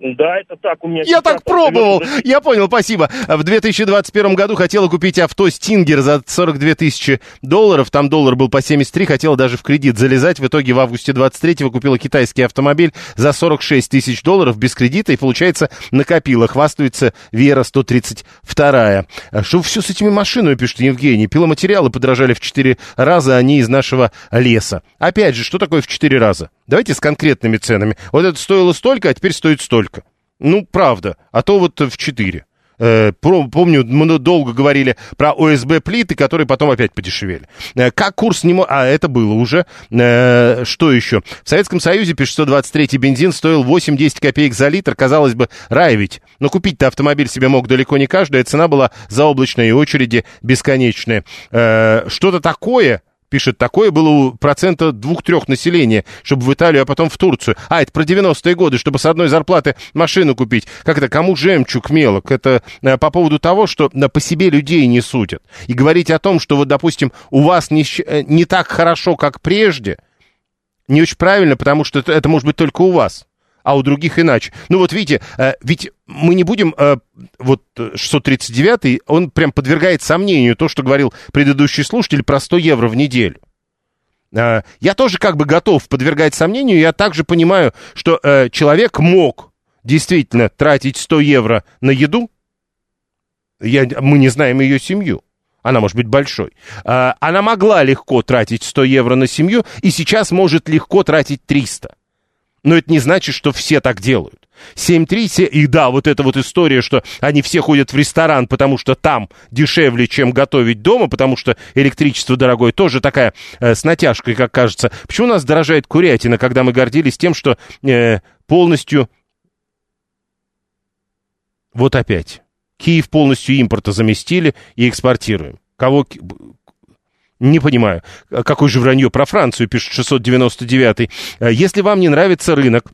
Да, это так. У меня
Я так пробовал.
живет
Я понял, спасибо. В 2021 году хотела купить авто Стингер за 42 тысячи долларов. Там доллар был по 73. Хотела даже в кредит залезать. В итоге в августе 23-го купила китайский автомобиль за 46 тысяч долларов без кредита. И, получается, накопила. Хвастается Вера 132. А Что все с этими машинами, пишет Евгений. Пиломатериалы подорожали в 4 раза, они из нашего леса. Опять же, что такое в 4 раза? Давайте с конкретными ценами. Вот это стоило столько, а теперь стоит столько. Ну, правда. А то вот в 4. Э, помню, мы долго говорили про ОСБ плиты, которые потом опять подешевели. Э, как курс не мо- А, это было уже. Э, что еще? В Советском Союзе, пишет 123 бензин, стоил 8-10 копеек за литр. Казалось бы, рай ведь. Но купить-то автомобиль себе мог далеко не каждый, а цена была заоблачная и очереди бесконечные. Что-то такое Пишет, такое было у процента двух-трех населения, чтобы в Италию, а потом в Турцию. А, это про 90-е годы, чтобы с одной зарплаты машину купить. Как это, кому жемчуг мелок? Это э, по поводу того, что э, по себе людей не судят. И говорить о том, что вот, допустим, у вас не, э, не так хорошо, как прежде, не очень правильно, потому что это, это может быть только у вас, а у других иначе. Ну вот видите, э, ведь мы не будем, э, вот э, 639-й, он прям подвергает сомнению то, что говорил предыдущий слушатель про 100 евро в неделю. Э, Я тоже как бы готов подвергать сомнению, я также понимаю, что э, человек мог действительно тратить 100 евро на еду, я, мы не знаем ее семью. Она может быть большой. Она могла легко тратить 100 евро на семью и сейчас может легко тратить 300. Но это не значит, что все так делают. 7-3, се- и да, вот эта вот история, что они все ходят в ресторан, потому что там дешевле, чем готовить дома, потому что электричество дорогое, тоже такая э, с натяжкой, как кажется. Почему у нас дорожает курятина, когда мы гордились тем, что э, полностью... Вот опять. Киев полностью импорта заместили и экспортируем. Кого... Не понимаю. А Какое же вранье про Францию, пишет 699 Э, Если вам не нравится рынок,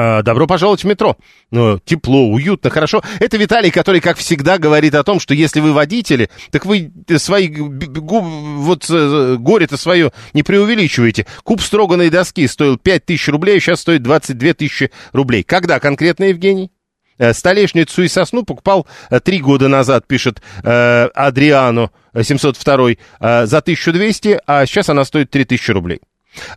а, Добро пожаловать в метро. Ну, тепло, уютно, хорошо. Это Виталий, который, как всегда, говорит о том, что если вы водители, так вы свои вот э, горе-то свое не преувеличиваете. Куб строганной доски стоил 5 тысяч рублей, сейчас стоит 22 тысячи рублей. Когда конкретно, Евгений? Э, Столешницу и сосну покупал э, три года назад, пишет э, Адриано э, 702, э, за 1200, а сейчас она стоит 3000 рублей.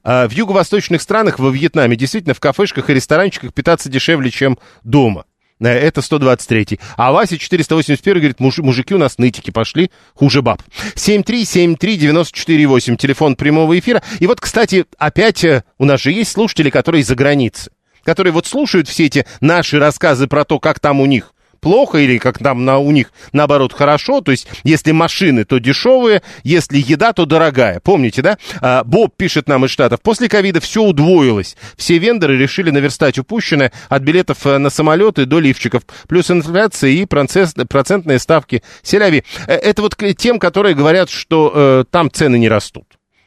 В юго-восточных странах, во Вьетнаме, действительно в кафешках и ресторанчиках питаться дешевле, чем дома. Это 123. А Вася 481 говорит, «Муж- мужики у нас нытики пошли, хуже баб. 7373948, телефон прямого эфира. И вот, кстати, опять у нас же есть слушатели, которые за границей, которые вот слушают все эти наши рассказы про то, как там у них плохо или как там на, у них наоборот хорошо. То есть, если машины, то дешевые, если еда, то дорогая. Помните, да? А, Боб пишет нам из Штатов. После ковида все удвоилось. Все вендоры решили наверстать упущенное от билетов э, на самолеты до лифчиков. Плюс инфляция и процесс- процентные ставки селяви. Э, Это вот тем, которые говорят, что э, там цены не растут.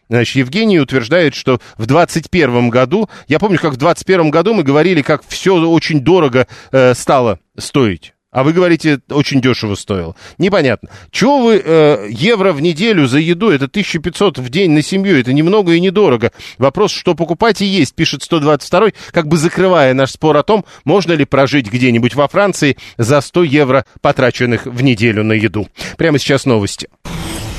Значит, Евгений утверждает, что в 2021 году, я помню, как в 2021 году мы говорили, как все очень дорого э, стало стоить. А вы говорите, очень дешево стоило. Непонятно. Чего вы э, евро в неделю за еду? Это 1500 в день на семью. Это немного и недорого. Вопрос, что покупать и есть, пишет 122 как бы закрывая наш спор о том, можно ли прожить где-нибудь во Франции за 100 евро, потраченных в неделю на еду. Прямо сейчас новости.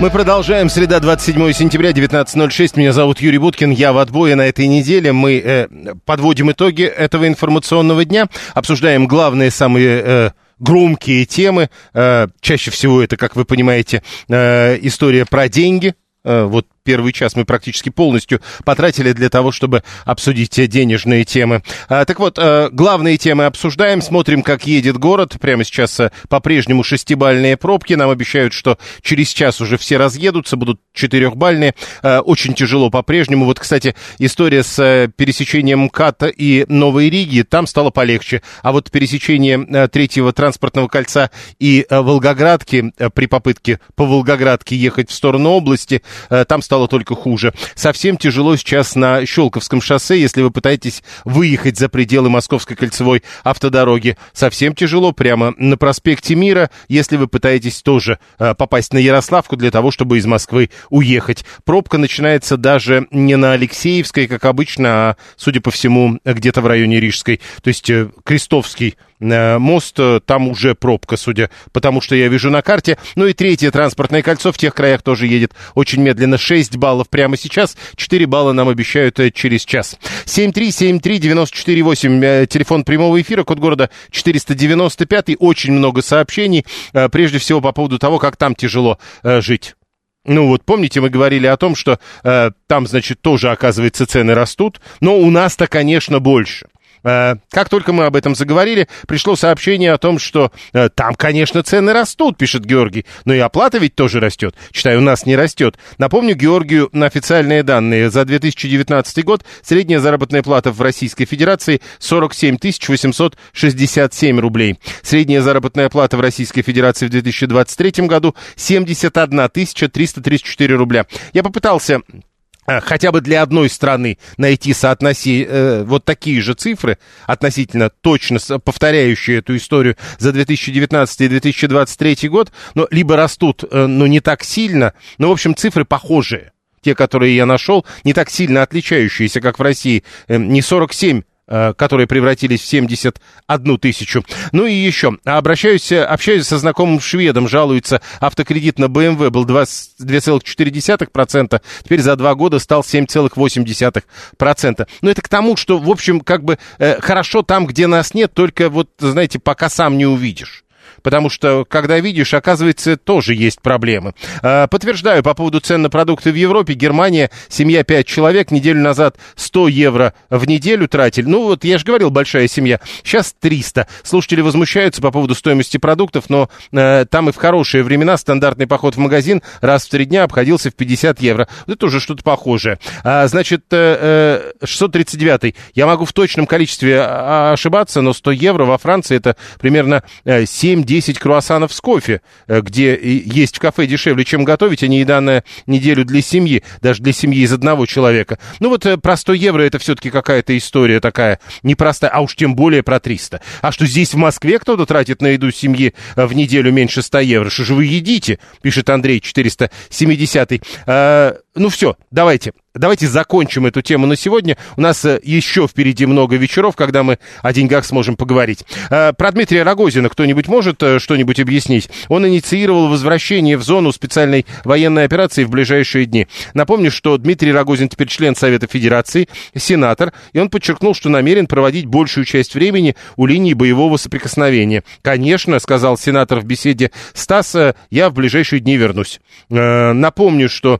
Мы продолжаем. Среда, 27 сентября, 19.06. Меня зовут Юрий Буткин. Я в отбое на этой неделе. Мы э, подводим итоги этого информационного дня. Обсуждаем главные, самые... Э, громкие темы. Э, чаще всего это, как вы понимаете, э, история про деньги. Э, вот первый час мы практически полностью потратили для того, чтобы обсудить те денежные темы. А, так вот, а, главные темы обсуждаем, смотрим, как едет город. Прямо сейчас а, по-прежнему шестибальные пробки. Нам обещают, что через час уже все разъедутся, будут четырехбальные. А, очень тяжело по-прежнему. Вот, кстати, история с а, пересечением МКАДа и Новой Риги, там стало полегче. А вот пересечение а, третьего транспортного кольца и а, Волгоградки, а, при попытке по Волгоградке ехать в сторону области, а, там стало только хуже. Совсем тяжело сейчас на Щелковском шоссе, если вы пытаетесь выехать за пределы Московской кольцевой автодороги. Совсем тяжело прямо на проспекте Мира, если вы пытаетесь тоже э, попасть на Ярославку для того, чтобы из Москвы уехать. Пробка начинается даже не на Алексеевской, как обычно, а, судя по всему, где-то в районе Рижской. То есть э, Крестовский мост, э, там уже пробка, судя потому что я вижу на карте. Ну и третье транспортное кольцо в тех краях тоже едет очень медленно. 6 баллов прямо сейчас, 4 балла нам обещают э, через час. 7373948, телефон прямого эфира, код города 495, очень много сообщений, прежде всего по поводу того, как там тяжело жить. Ну вот помните, мы говорили о том, что э, там, значит, тоже, оказывается, цены растут, но у нас-то, конечно, больше. Э, как только мы об этом заговорили, пришло сообщение о том, что э, там, конечно, цены растут, пишет Георгий, но и оплата ведь тоже растет. Читаю, у нас не растет. Напомню Георгию на официальные данные. За 2019 год средняя заработная плата в Российской Федерации 47 867 рублей. Средняя заработная плата в Российской Федерации в 2023 году 71 334 рубля. Я попытался хотя бы для одной страны найти соотноси э, вот такие же цифры, относительно точно повторяющие эту историю за 2019 и 2023 год, но либо растут, э, но не так сильно, но, в общем, цифры похожие. Те, которые я нашел, не так сильно отличающиеся, как в России, э, не 47 Э, которые превратились в 71 тысячу. Ну и еще, обращаюсь, общаюсь со знакомым шведом, жалуется, автокредит на BMW был 2,4%, теперь за два года стал 7,8%. Ну это к тому, что, в общем, как бы э, хорошо там, где нас нет, только вот, знаете, пока сам не увидишь потому что, когда видишь, оказывается, тоже есть проблемы. А, подтверждаю по поводу цен на продукты в Европе. Германия, семья 5 человек, неделю назад 100 евро в неделю тратили. Ну, вот я же говорил, большая семья. Сейчас 300. Слушатели возмущаются по поводу стоимости продуктов, но э, там и в хорошие времена стандартный поход в магазин раз в три дня обходился в 50 евро. Это уже что-то похожее. А, значит, э, 639. Э, я могу в точном количестве а, ошибаться, но 100 евро во Франции это примерно 7 10 круассанов с кофе, э, где есть в кафе дешевле, чем готовить, а не еда на неделю для семьи, даже для семьи из одного человека. Ну вот э, про 100 евро это все-таки какая-то история такая непростая, а уж тем более про 300. А что здесь в Москве кто-то тратит на еду семьи э, в неделю меньше 100 евро? Что же вы едите? Пишет Андрей 470. А, ну все, давайте. Давайте закончим эту тему на сегодня. У нас э, еще впереди много вечеров, когда мы о деньгах сможем поговорить. Э, про Дмитрия Рогозина кто-нибудь может э, что-нибудь объяснить? Он инициировал возвращение в зону специальной военной операции в ближайшие дни. Напомню, что Дмитрий Рогозин теперь член Совета Федерации, сенатор, и он подчеркнул, что намерен проводить большую часть времени у линии боевого соприкосновения. Конечно, сказал сенатор в беседе Стас, я в ближайшие дни вернусь. Напомню, что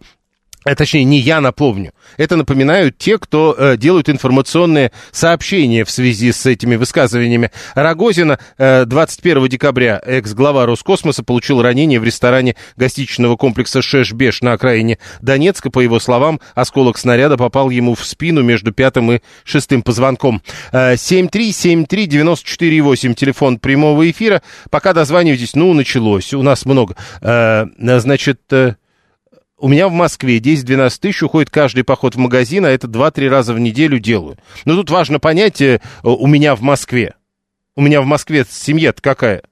а, точнее, не я напомню. Это напоминают те, кто э, делают информационные сообщения в связи с этими высказываниями. Рогозина э, 21 декабря экс-глава Роскосмоса получил ранение в ресторане гостиничного комплекса «Шеш-Беш» на окраине Донецка. По его словам, осколок снаряда попал ему в спину между пятым и шестым позвонком. Э, 7373948, телефон прямого эфира. Пока дозванивайтесь, ну, началось. У нас много. Э, значит... Э, у меня в Москве 10-12 тысяч уходит каждый поход в магазин, а это 2-3 раза в неделю делаю. Но тут важно понять, э, у меня в Москве. У меня в Москве семья-то какая?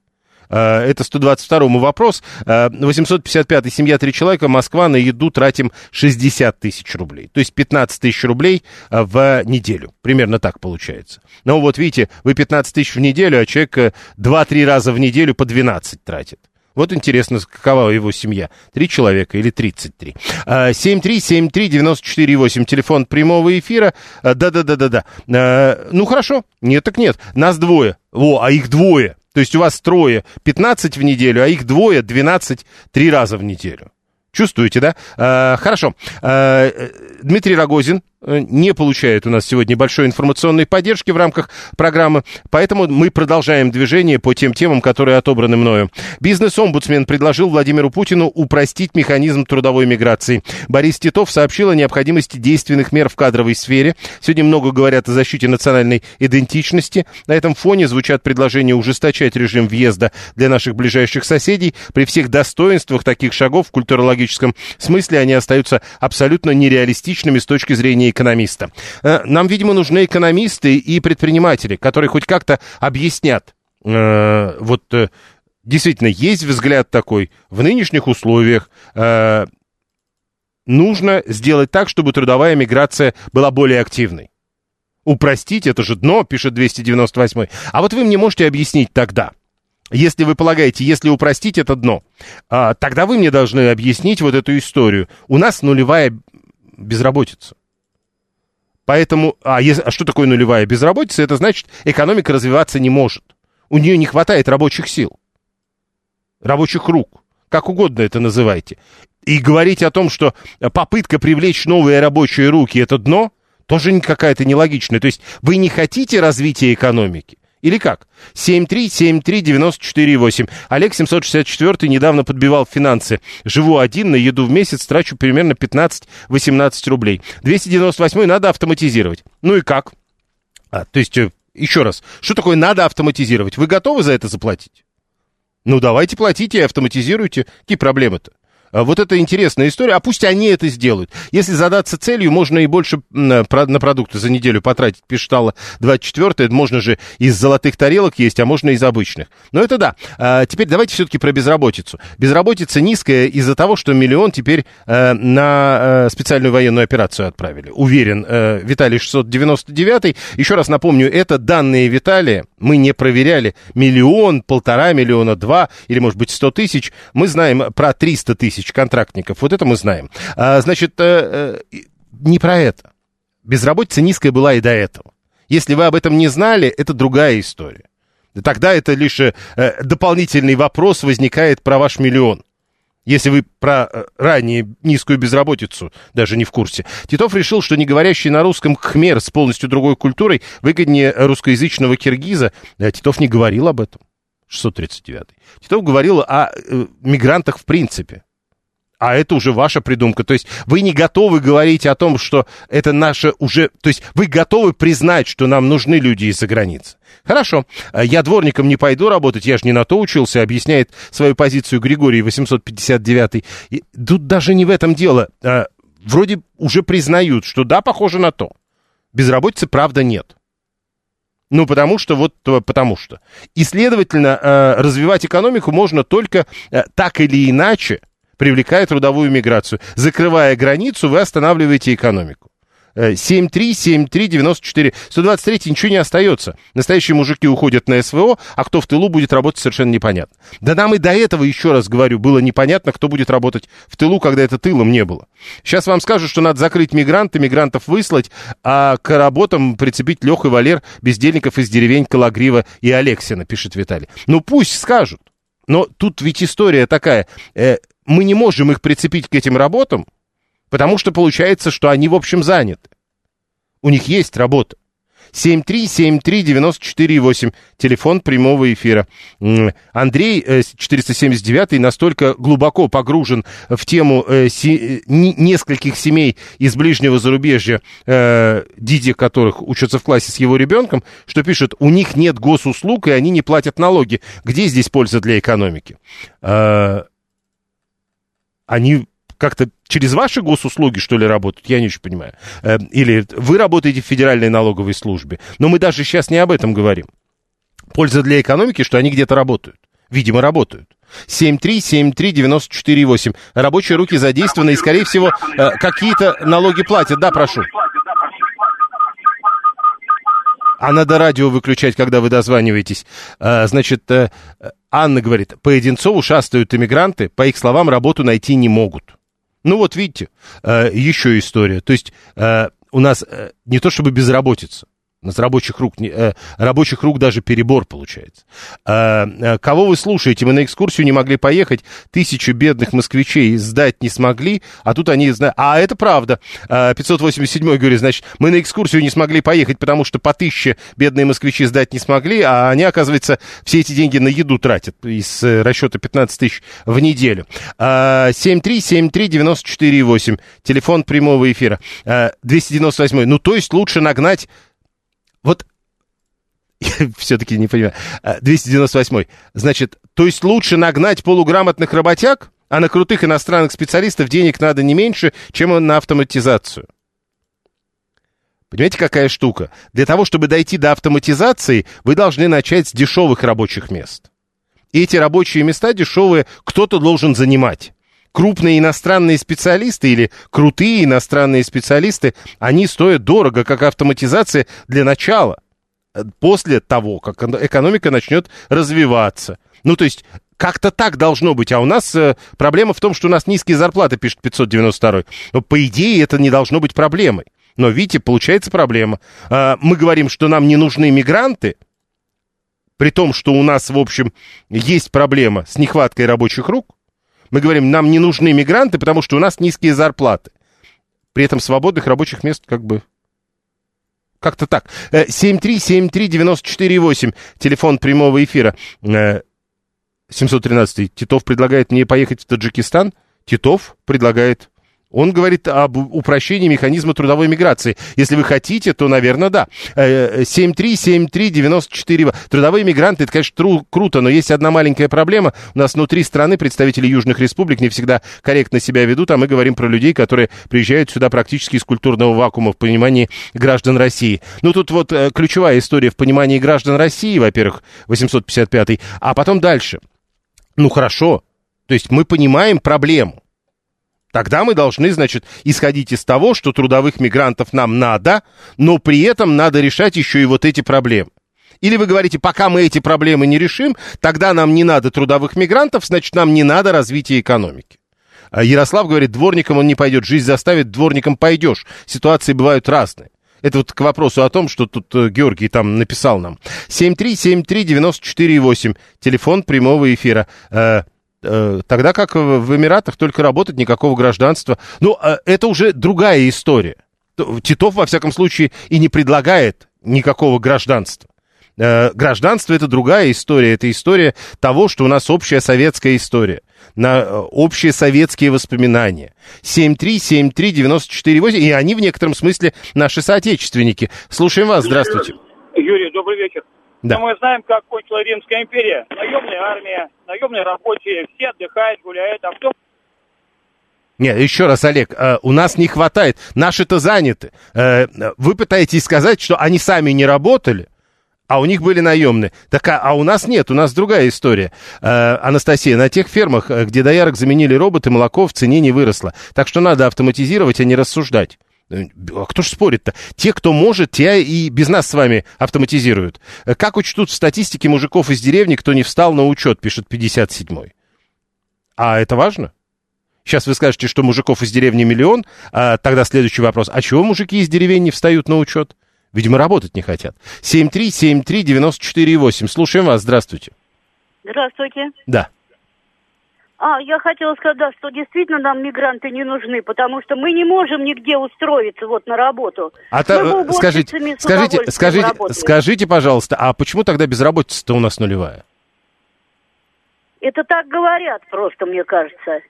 Э, Это 122-му вопрос. 855-й семья, три человека, Москва на еду тратим 60 тысяч рублей. То есть 15 тысяч рублей э, в неделю. Примерно так получается. Ну вот видите, вы 15 тысяч в неделю, а человек 2-3 раза в неделю по 12 тратит. Вот интересно, какова его семья. Три человека или 33. 7373948, телефон прямого эфира. А, Да-да-да-да-да. Ну, хорошо. Нет, так нет. Нас двое. О, а их двое. То есть у вас трое 15 в неделю, а их двое 12 три раза в неделю. Чувствуете, да? А, хорошо. А, Дмитрий Рогозин э, не получает у нас сегодня большой информационной поддержки в рамках программы, поэтому мы продолжаем движение по тем темам, которые отобраны мною. Бизнес-омбудсмен предложил Владимиру Путину упростить механизм трудовой миграции. Борис Титов сообщил о необходимости действенных мер в кадровой сфере. Сегодня много говорят о защите национальной идентичности. На этом фоне звучат предложения ужесточать режим въезда для наших ближайших соседей. При всех достоинствах таких шагов в культурологическом смысле они остаются абсолютно нереалистичными с точки зрения экономиста. Э, нам, видимо, нужны экономисты и предприниматели, которые хоть как-то объяснят, э, вот э, действительно есть взгляд такой в нынешних условиях, нужно сделать так, чтобы трудовая миграция была более активной. Упростить, это же дно, пишет 298. А вот вы мне можете объяснить тогда, если вы полагаете, если упростить это дно, а, тогда вы мне должны объяснить вот эту историю. У нас нулевая безработица. Поэтому, а, если, а что такое нулевая безработица? Это значит, экономика развиваться не может. У нее не хватает рабочих сил, рабочих рук, как угодно это называйте. И говорить о том, что попытка привлечь новые рабочие руки – это дно, тоже какая-то нелогичная. То есть вы не хотите развития экономики, или как? 7373948. Олег 764 недавно подбивал финансы. Живу один, на еду в месяц трачу примерно 15-18 рублей. 298 надо автоматизировать. Ну и как? А, то есть, э, еще раз, что такое надо автоматизировать? Вы готовы за это заплатить? Ну, давайте платите и автоматизируйте. Какие проблемы-то? А вот это интересная история, а пусть они это сделают. Если задаться целью, можно и больше на продукты за неделю потратить, пишет Алла 24 можно же из золотых тарелок есть, а можно из обычных. Но это да. А теперь давайте все-таки про безработицу. Безработица низкая из-за того, что миллион теперь э, на э, специальную военную операцию отправили. Уверен, э, Виталий 699. Еще раз напомню, это данные Виталия. Мы не проверяли миллион, полтора миллиона, два или, может быть, сто тысяч. Мы знаем про 300 тысяч контрактников. Вот это мы знаем. А, значит, э, э, не про это. Безработица низкая была и до этого. Если вы об этом не знали, это другая история. Тогда это лишь э, дополнительный вопрос возникает про ваш миллион. Если вы про э, ранее низкую безработицу даже не в курсе. Титов решил, что не говорящий на русском хмер с полностью другой культурой выгоднее русскоязычного киргиза. Да, Титов не говорил об этом. 639. Титов говорил о э, мигрантах в принципе. А это уже ваша придумка. То есть вы не готовы говорить о том, что это наше уже... То есть вы готовы признать, что нам нужны люди из-за границы. Хорошо, я дворником не пойду работать, я же не на то учился, объясняет свою позицию Григорий 859. И тут даже не в этом дело. А, вроде уже признают, что да, похоже на то. Безработицы, правда, нет. Ну, потому что, вот потому что. И, следовательно, а, развивать экономику можно только так или иначе, привлекая трудовую миграцию. Закрывая границу, вы останавливаете экономику. 7373948. 123 ничего не остается. Настоящие мужики уходят на СВО, а кто в тылу будет работать, совершенно непонятно. Да нам и до этого, еще раз говорю, было непонятно, кто будет работать в тылу, когда это тылом не было. Сейчас вам скажут, что надо закрыть мигранты, мигрантов выслать, а к работам прицепить Лех и Валер, бездельников из деревень Калагрива и Алексина, пишет Виталий. Ну пусть скажут. Но тут ведь история такая. Э, мы не можем их прицепить к этим работам, потому что получается, что они, в общем, заняты. У них есть работа. 7373948, телефон прямого эфира. Андрей, 479 э, настолько глубоко погружен в тему э, си, нескольких семей из ближнего зарубежья, э, дети которых учатся в классе с его ребенком, что пишет, у них нет госуслуг, и они не платят налоги. Где здесь польза для экономики? Э, они как-то через ваши госуслуги, что ли, работают? Я не очень понимаю. Э, или вы работаете в Федеральной налоговой службе. Но мы даже сейчас не об этом говорим. Польза для экономики, что они где-то работают. Видимо, работают. 7373948. Рабочие руки задействованы и, скорее всего, э, какие-то налоги платят. Да, прошу. А надо радио выключать, когда вы дозваниваетесь. А, значит, э, Анна говорит, по Одинцову шастают иммигранты, по их словам, работу найти не могут. Ну вот видите, э, еще история. То есть э, у нас не то чтобы безработица, нас рабочих рук, э, рабочих рук даже перебор получается. Э, э, кого вы слушаете? Мы на экскурсию не могли поехать, тысячу бедных москвичей сдать не смогли, а тут они знают. А это правда. Э, 587 говорит, значит, мы на экскурсию не смогли поехать, потому что по тысяче бедные москвичи сдать не смогли, а они, оказывается, все эти деньги на еду тратят из э, расчета 15 тысяч в неделю. Э, 7373948, телефон прямого эфира. Э, 298, ну то есть лучше нагнать вот все-таки не понимаю. 298. А, Значит, то есть лучше нагнать полуграмотных работяг, а на крутых иностранных специалистов денег надо не меньше, чем на автоматизацию. Понимаете, какая штука? Для того, чтобы дойти до автоматизации, вы должны начать с дешевых рабочих мест. И эти рабочие места дешевые кто-то должен занимать крупные иностранные специалисты или крутые иностранные специалисты, они стоят дорого, как автоматизация для начала. После того, как экономика начнет развиваться. Ну, то есть, как-то так должно быть. А у нас э, проблема в том, что у нас низкие зарплаты, пишет 592. Но, по идее, это не должно быть проблемой. Но, видите, получается проблема. Э, мы говорим, что нам не нужны мигранты, при том, что у нас, в общем, есть проблема с нехваткой рабочих рук. Мы говорим, нам не нужны мигранты, потому что у нас низкие зарплаты. При этом свободных рабочих мест как бы... Как-то так. 7373948, э, телефон прямого эфира. 713. Э, Титов предлагает мне поехать в Таджикистан. Титов предлагает он говорит об упрощении механизма трудовой миграции. Если вы хотите, то, наверное, да. 7373948. Э, Трудовые мигранты, это, конечно, тру- круто, но есть одна маленькая проблема. У нас внутри страны представители южных республик не всегда корректно себя ведут, а мы говорим про людей, которые приезжают сюда практически из культурного вакуума в понимании граждан России. Ну, тут вот э, ключевая история в понимании граждан России, во-первых, 855 а потом дальше. Ну, хорошо. То есть мы понимаем проблему. Тогда мы должны, значит, исходить из того, что трудовых мигрантов нам надо, но при этом надо решать еще и вот эти проблемы. Или вы говорите, пока мы эти проблемы не решим, тогда нам не надо трудовых мигрантов, значит, нам не надо развития экономики. А Ярослав говорит, дворником он не пойдет, жизнь заставит, дворником пойдешь. Ситуации бывают разные. Это вот к вопросу о том, что тут э, Георгий там написал нам. 7373948, телефон прямого эфира. Э, Э, тогда как в Эмиратах только работать, никакого гражданства. Ну, э, это уже другая история. Титов, во всяком случае, и не предлагает никакого гражданства. Э, гражданство это другая история. Это история того, что у нас общая советская история. На общие советские воспоминания. 7373948, и они в некотором смысле наши соотечественники. Слушаем вас, здравствуйте.
Юрий, добрый вечер.
Да.
Но мы знаем, как кончила Римская империя. Наемная армия, наемные рабочие, все отдыхают, гуляют, а кто
нет, еще раз, Олег, э, у нас не хватает, наши-то заняты. Э, вы пытаетесь сказать, что они сами не работали, а у них были наемные. Так, а, а у нас нет, у нас другая история. Э, Анастасия, на тех фермах, где доярок заменили роботы, молоко в цене не выросло. Так что надо автоматизировать, а не рассуждать. А кто же спорит-то? Те, кто может, те и без нас с вами автоматизируют. Э, как учтут в статистике мужиков из деревни, кто не встал на учет, пишет 57-й. А это важно? Сейчас вы скажете, что мужиков из деревни миллион, а тогда следующий вопрос. А чего мужики из деревень не встают на учет? Видимо, работать не хотят. 7373948. Слушаем вас. Здравствуйте.
Здравствуйте.
Да.
А, я хотела сказать, что действительно нам мигранты не нужны, потому что мы не можем нигде устроиться вот на работу.
А та, скажите, скажите, скажите, работаем. скажите, пожалуйста, а почему тогда безработица-то у нас нулевая?
Это так говорят просто, мне кажется.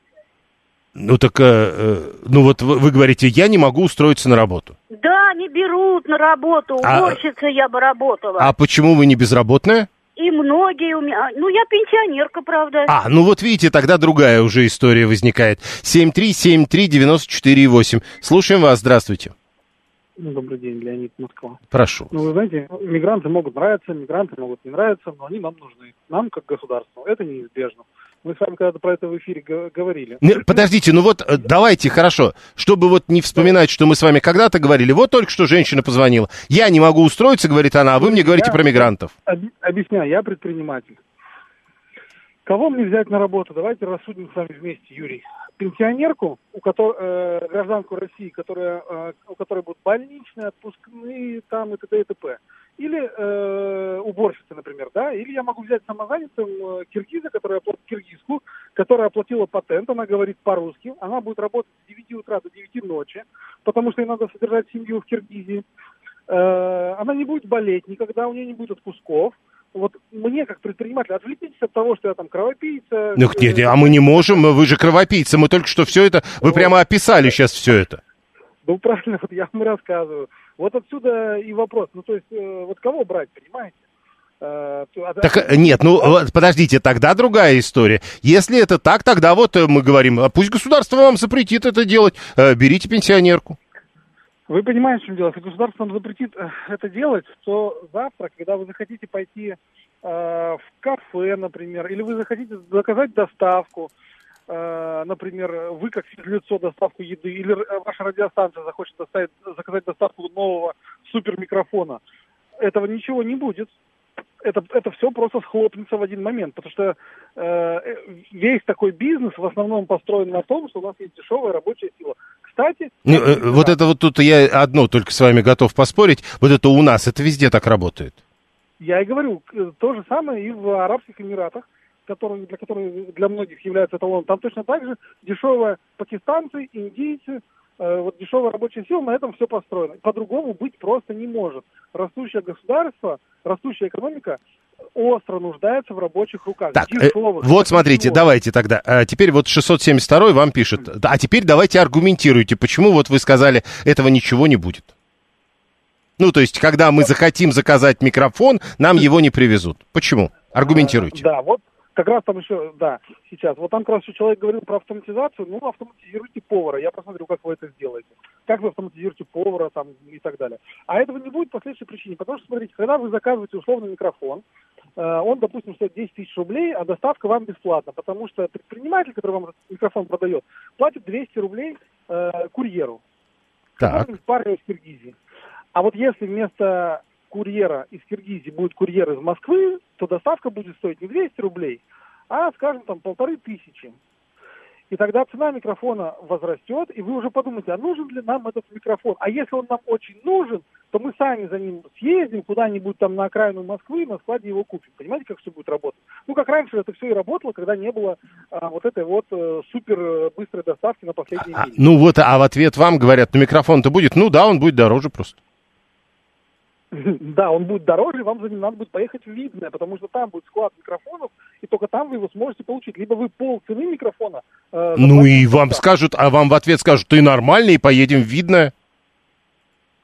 Ну так, э, э ну вот вы, вы говорите, я не могу устроиться на работу.
Да, не берут на работу, уборщица а, я бы работала.
А почему вы не безработная?
И многие у меня... Ну, я пенсионерка, правда.
А, ну вот видите, тогда другая уже история возникает. 7373948. Слушаем вас, здравствуйте.
Ну, добрый день, Леонид Москва.
Прошу.
Ну, вы знаете, мигранты могут нравиться, мигранты могут не нравиться, но они нам нужны. Нам, как государству, это неизбежно. Мы с вами когда-то про это в эфире говорили.
Не, подождите, ну вот э, давайте, хорошо, чтобы вот не вспоминать, что мы с вами когда-то говорили. Вот только что женщина позвонила. Я не могу устроиться, говорит она, а вы мне говорите
Я
про мигрантов.
об- объясняю, я предприниматель. Кого мне взять на работу? Давайте рассудим с вами вместе, Юрий. Пенсионерку, у которой, э, гражданку России, которая, э, у которой будут больничные, отпускные, там и т.д. и т.п. Или э, уборщица, например, да? Или я могу взять самозанятым э, киргиза, которая оплатила киргизку, которая оплатила патент, она говорит по-русски, она будет работать с 9 утра до 9 ночи, потому что ей надо содержать семью в Киргизии. Э, она не будет болеть никогда, у нее не будет отпусков. Вот мне, как предприниматель, отвлекитесь от того, что я там кровопийца.
Ну нет, а мы не можем, вы же кровопийцы, мы только что все это, вы прямо описали сейчас все это.
Ну, правильно, вот я вам рассказываю. Вот отсюда и вопрос. Ну, то есть, э, вот кого брать, понимаете? Э,
Так э, нет, ну подождите, тогда другая история. Если это так, тогда вот мы говорим, а пусть государство вам запретит это делать, берите пенсионерку.
Вы понимаете, в чем дело? Если государство нам запретит это делать, то завтра, когда вы захотите пойти э, в кафе, например, или вы захотите заказать доставку, например, вы как лицо доставку еды, или э, ваша радиостанция захочет доставить, заказать доставку нового супермикрофона, этого ничего не будет. Это, это все просто схлопнется в один момент, потому что э, э, весь такой бизнес в основном построен на том, что у нас есть дешевая рабочая сила. Кстати,
Ну, э, вот это вот тут я одно только с вами готов поспорить, вот это у нас, это везде так работает.
Я и говорю, то же самое и в Арабских Эмиратах, которые, для которых для многих являются эталоном. Там точно так же дешевые пакистанцы, индийцы, э, вот дешевая рабочая сила, на этом все построено. По-другому быть просто не может. Растущее государство, растущая экономика остро нуждается в рабочих руках.
Так, э,
дешевых.
вот смотрите, давайте тогда. А теперь вот 672 вам пишет. А теперь давайте аргументируйте, почему вот вы сказали, этого ничего не будет. Ну, то есть, когда мы захотим заказать микрофон, нам его не привезут. Почему? Аргументируйте.
Да, вот как раз там еще, да, сейчас. Вот там как раз еще человек говорил про автоматизацию. Ну, автоматизируйте повара. Я посмотрю, как вы это сделаете. Как вы автоматизируете повара там и так далее. А этого не будет по следующей причине. Потому что, смотрите, когда вы заказываете условный микрофон, э, он, допустим, стоит 10 тысяч рублей, а доставка вам бесплатна. Потому что предприниматель, который вам этот микрофон продает, платит 200 рублей э, курьеру.
Так.
который из Киргизии. А вот если вместо курьера из Киргизии будет курьер из Москвы, то доставка будет стоить не 200 рублей, а, скажем, там полторы тысячи. И тогда цена микрофона возрастет, и вы уже подумаете, а нужен ли нам этот микрофон? А если он нам очень нужен, то мы сами за ним съездим куда-нибудь там на окраину Москвы и на складе его купим. Понимаете, как все будет работать? Ну, как раньше это все и работало, когда не было а, вот этой вот э, супер э, быстрой доставки на последней
А,
миле.
ну вот, а в ответ вам говорят, ну микрофон-то будет, ну да, он будет дороже просто.
Да, он будет дороже, вам за ним надо будет поехать в Видное, потому что там будет склад микрофонов, и только там вы его сможете получить. Либо вы пол цены микрофона... э,
Ну и вам скажут, а вам в ответ скажут, ты нормальный, и поедем в Видное.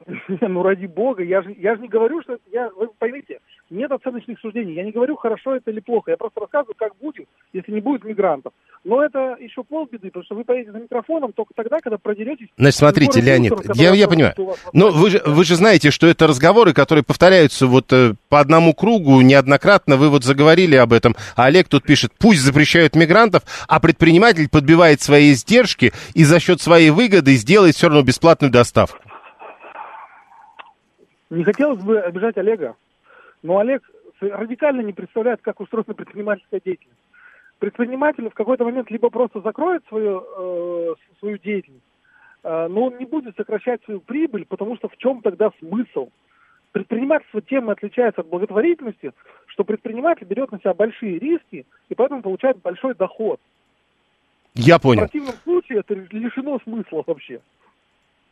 Ну, ради бога, я же, я же не говорю, что... Я, вы поймите, нет оценочных суждений. Я не говорю, хорошо это или плохо. Я просто рассказываю, как будет, если не будет мигрантов. Но это еще полбеды, потому что вы поедете за микрофоном только тогда, когда продеретесь...
Значит, смотрите, Леонид,
мусор,
я, я понимаю. Но вы же, вы же знаете, что это разговоры, которые повторяются вот э, по одному кругу неоднократно. Вы вот заговорили об этом. А Олег тут пишет, пусть запрещают мигрантов, а предприниматель подбивает свои издержки и за счет своей выгоды сделает все равно бесплатную доставку.
Не хотелось бы обижать Олега, но Олег радикально не представляет, как устроена предпринимательская деятельность. Предприниматель в какой-то момент либо просто закроет свою, э, свою деятельность, э, но он не будет сокращать свою прибыль, потому что в чем тогда смысл? Предпринимательство тем и отличается от благотворительности, что предприниматель берет на себя большие риски и поэтому получает большой доход.
Я
В
понял.
противном случае это лишено смысла вообще.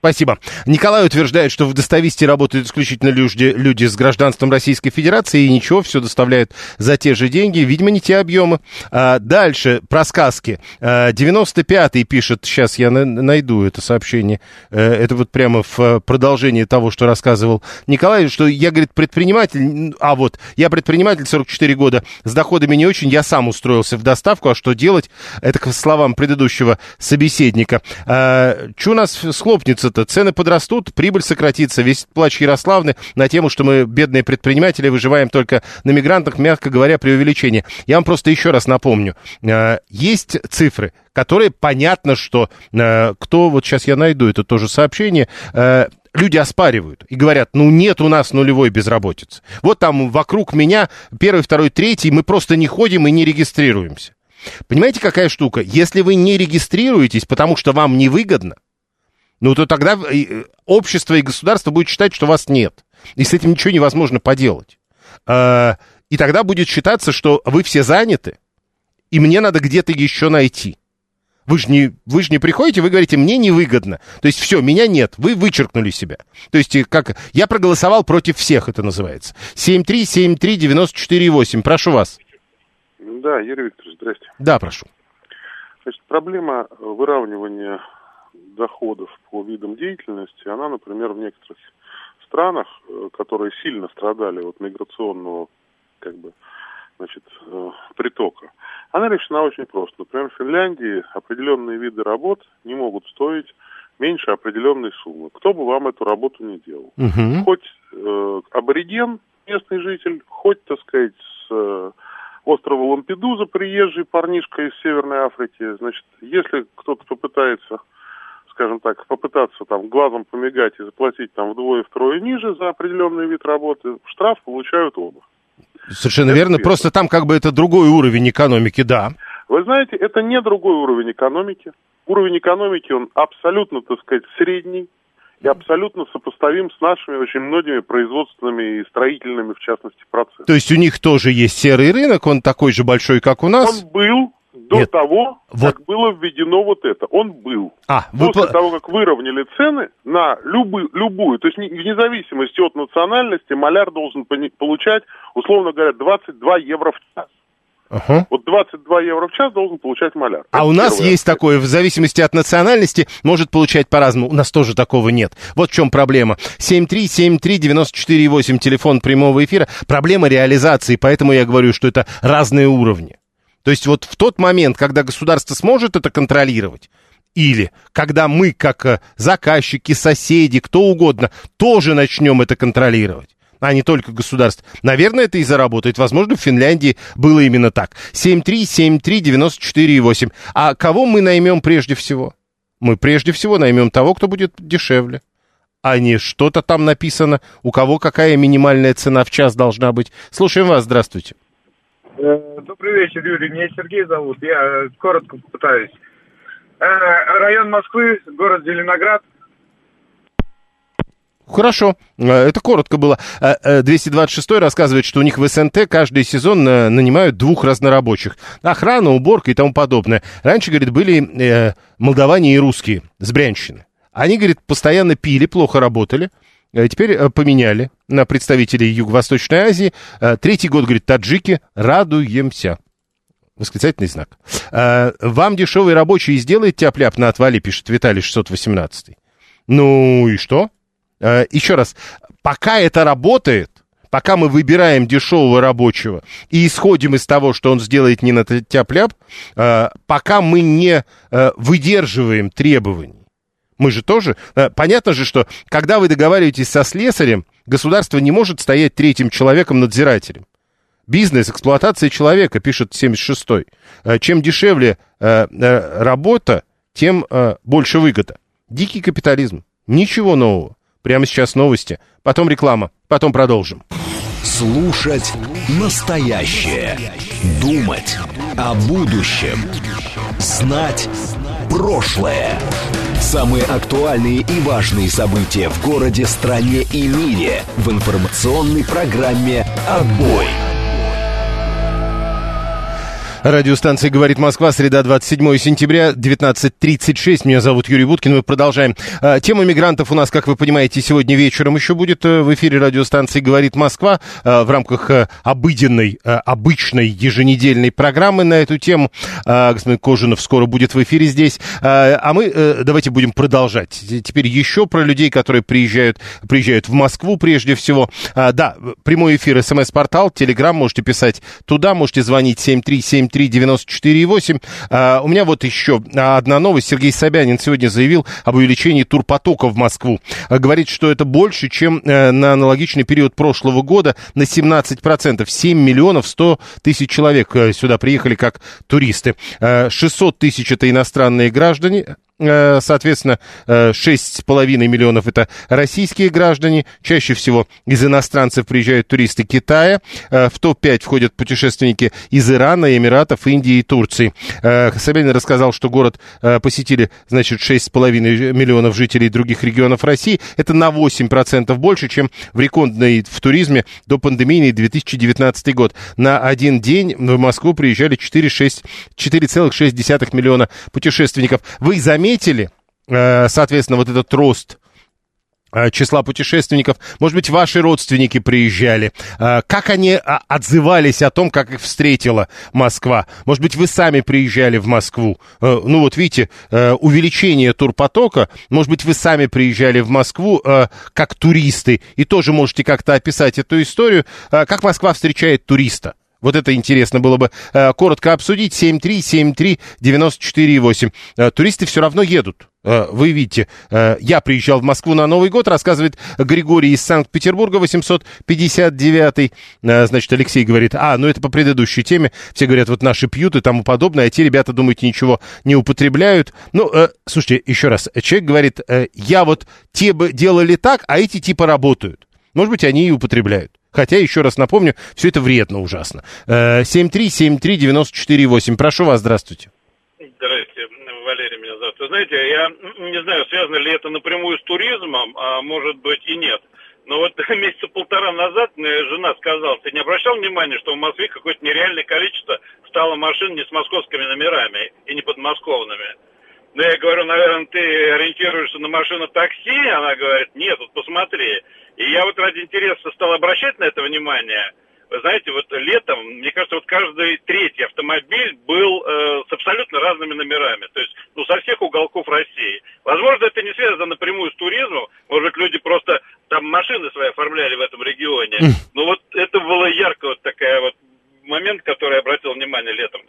Спасибо. Николай утверждает, что в достависте работают исключительно люди, люди с гражданством Российской Федерации, и ничего, все доставляют за те же деньги. Видимо, не те объемы. А, дальше, про сказки. А, 95-й пишет, сейчас я на, найду это сообщение, а, это вот прямо в продолжении того, что рассказывал Николай, что я, говорит, предприниматель, а вот, я предприниматель 44 года, с доходами не очень, я сам устроился в доставку, а что делать? Это к словам предыдущего собеседника. А, что у нас схлопнется это цены подрастут, прибыль сократится. Весь плач Ярославны на тему, что мы, бедные предприниматели, выживаем только на мигрантах, мягко говоря, преувеличение. Я вам просто еще раз напомню. Э, есть цифры, которые понятно, что э, кто, вот сейчас я найду это тоже сообщение, э, люди оспаривают и говорят, ну нет у нас нулевой безработицы. Вот там вокруг меня первый, второй, третий, мы просто не ходим и не регистрируемся. Понимаете, какая штука? Если вы не регистрируетесь, потому что вам невыгодно, ну то тогда э, общество и государство будет считать, что вас нет. И с этим ничего невозможно поделать. А, и тогда будет считаться, что вы все заняты, и мне надо где-то еще найти. Вы же не, вы же не приходите, вы говорите, мне невыгодно. То есть все, меня нет, вы вычеркнули себя. То есть как я проголосовал против всех, это называется. 7373948, прошу вас.
Да, Юрий Викторович, здрасте.
Да, прошу.
Значит, проблема выравнивания доходов по видам деятельности, она, например, в некоторых странах, э, которые сильно страдали от миграционного как бы, значит, э, притока, она решена очень просто. Например, в Финляндии определенные виды работ не могут стоить меньше определенной суммы. Кто бы вам эту работу не делал.
Угу.
Хоть э, абориген, местный житель, хоть, так сказать, с э, острова Лампедуза приезжий парнишка из Северной Африки. Значит, если кто-то попытается скажем так, попытаться там глазом помигать и заплатить там вдвое-втрое ниже за определенный вид работы, штраф получают оба.
Совершенно это верно. Верно. Просто там как бы это другой уровень экономики, да.
Вы знаете, это не другой уровень экономики. Уровень экономики, он абсолютно, так сказать, средний и абсолютно сопоставим с нашими очень многими производственными и строительными, в частности, процессами.
То есть у них тоже есть серый рынок, он такой же большой, как у нас?
Он был, до Нет. того, вот. как было введено вот это. Он был.
А,
После вы... того, как выровняли цены на любую, любую, то есть вне зависимости от национальности, маляр должен получать, условно говоря, 22 евро в час.
Ага.
Вот 22 евро в час должен получать маляр.
А
Это
у нас есть
аспект.
такое, в зависимости от национальности, может получать по-разному. У нас тоже такого нет. Вот в чем проблема. 7373948, телефон прямого эфира. Проблема реализации, поэтому я говорю, что это разные уровни. То есть вот в тот момент, когда государство сможет это контролировать, или когда мы, как э, заказчики, соседи, кто угодно, тоже начнем это контролировать, а не только государство. Наверное, это и заработает. Возможно, в Финляндии было именно так. 7373948. А кого мы наймем прежде всего? Мы прежде всего наймем того, кто будет дешевле. А не что-то там написано, у кого какая минимальная цена в час должна быть. Слушаем вас, здравствуйте.
Э, добрый вечер, Юрий. Меня Сергей зовут. Я коротко попытаюсь. Э, район Москвы, город Зеленоград.
Хорошо, э, это коротко было. 226 рассказывает, что у них в СНТ каждый сезон нанимают двух разнорабочих. Охрана, уборка и тому подобное. Раньше, говорит, были молдаване и русские с Брянщины. Они, говорит, постоянно пили, плохо работали. Э, теперь э, поменяли на представителей Юго-Восточной Азии. Э, третий год, говорит, таджики, радуемся. Восклицательный знак. Вам дешевый рабочий сделает тяп-ляп на отвале, пишет Виталий 618. Ну и что? Еще раз, пока это работает, пока мы выбираем дешевого рабочего и исходим из того, что он сделает не на тяп-ляп, пока мы не выдерживаем требований, мы же тоже... Э, понятно же, что когда вы договариваетесь со слесарем, государство не может стоять третьим человеком-надзирателем. Бизнес, эксплуатация человека, пишет 76-й. Э, чем дешевле э, работа, тем больше выгода. Дикий капитализм. Ничего нового. Прямо сейчас новости, потом реклама, потом продолжим.
Слушать настоящее. Думать о будущем. Знать прошлое. Самые актуальные и важные события в городе, стране и мире в информационной программе «Отбой».
Радиостанция «Говорит Москва», среда 27 сентября, 19.36. Меня зовут Юрий Буткин. Мы продолжаем. А, тема мигрантов у нас, как вы понимаете, сегодня вечером еще будет э, в эфире радиостанции «Говорит Москва» а, в рамках э, обыденной, э, обычной еженедельной программы на эту тему. А, господин Кожинов скоро будет в эфире здесь. А мы давайте будем продолжать. Теперь еще про людей, которые приезжают, приезжают в Москву прежде всего. Да, прямой эфир, смс-портал, телеграм, можете писать туда, можете звонить 737 7373948. А, у меня вот еще одна новость. Сергей Собянин сегодня заявил об увеличении турпотока в Москву. А, говорит, что это больше, чем э, на аналогичный период прошлого года на 17%. 7 миллионов 100 тысяч человек э, сюда приехали как туристы. 600 а, тысяч это иностранные граждане, Э, соответственно, 6,5 э, миллионов это российские граждане. Чаще всего из иностранцев приезжают туристы Китая. Э, в топ-5 входят путешественники из Ирана, Эмиратов, Индии и Турции. Собянин рассказал, что город посетили, значит, 6,5 миллионов жителей других регионов России. Это на 8% больше, чем в рекордной в туризме до пандемийный 2019 год. На один день в Москву приезжали 4,6 миллиона путешественников. Вы заметили, заметили, э, соответственно, вот этот рост э, числа путешественников. Может быть, ваши родственники приезжали. Э, как они а, отзывались о том, как их встретила Москва? Может быть, вы сами приезжали в Москву? Ну вот видите, увеличение турпотока. Может быть, вы сами приезжали в Москву как туристы и тоже можете как-то описать эту историю. Как Москва встречает туриста? Вот это интересно было бы э, коротко обсудить. 7373948. Э, туристы все равно едут. Э, вы видите, э, я приезжал в Москву на Новый год, рассказывает Григорий из Санкт-Петербурга, 859-й. Э, значит, Алексей говорит, а, ну это по предыдущей теме. Все говорят, вот наши пьют и тому подобное, а те ребята, думаете, ничего не употребляют. Ну, слушайте, еще раз, человек говорит, я вот те бы делали так, а эти типа работают. Может быть, они и употребляют. Хотя, еще раз напомню, все это вредно ужасно. 7373948. Э, Прошу вас, здравствуйте.
Здравствуйте, Валерий меня зовут. Вы знаете, я не знаю, связано ли это напрямую с туризмом, а может быть и нет. Но вот месяца полтора назад мне жена сказала, ты не обращал внимания, что в Москве какое-то нереальное количество стало машин не с московскими номерами и не подмосковными. Ну, я говорю, наверное, ты ориентируешься на машину такси? Она говорит, нет, вот посмотри. И я вот ради интереса стал обращать на это внимание. Вы знаете, вот летом, мне кажется, вот каждый третий автомобиль был э, с абсолютно разными номерами. То есть, ну, со всех уголков России. Возможно, это не связано напрямую с туризмом. Может быть, люди просто там машины свои оформляли в этом регионе. Но вот это было ярко вот такая вот момент, который я обратил внимание летом.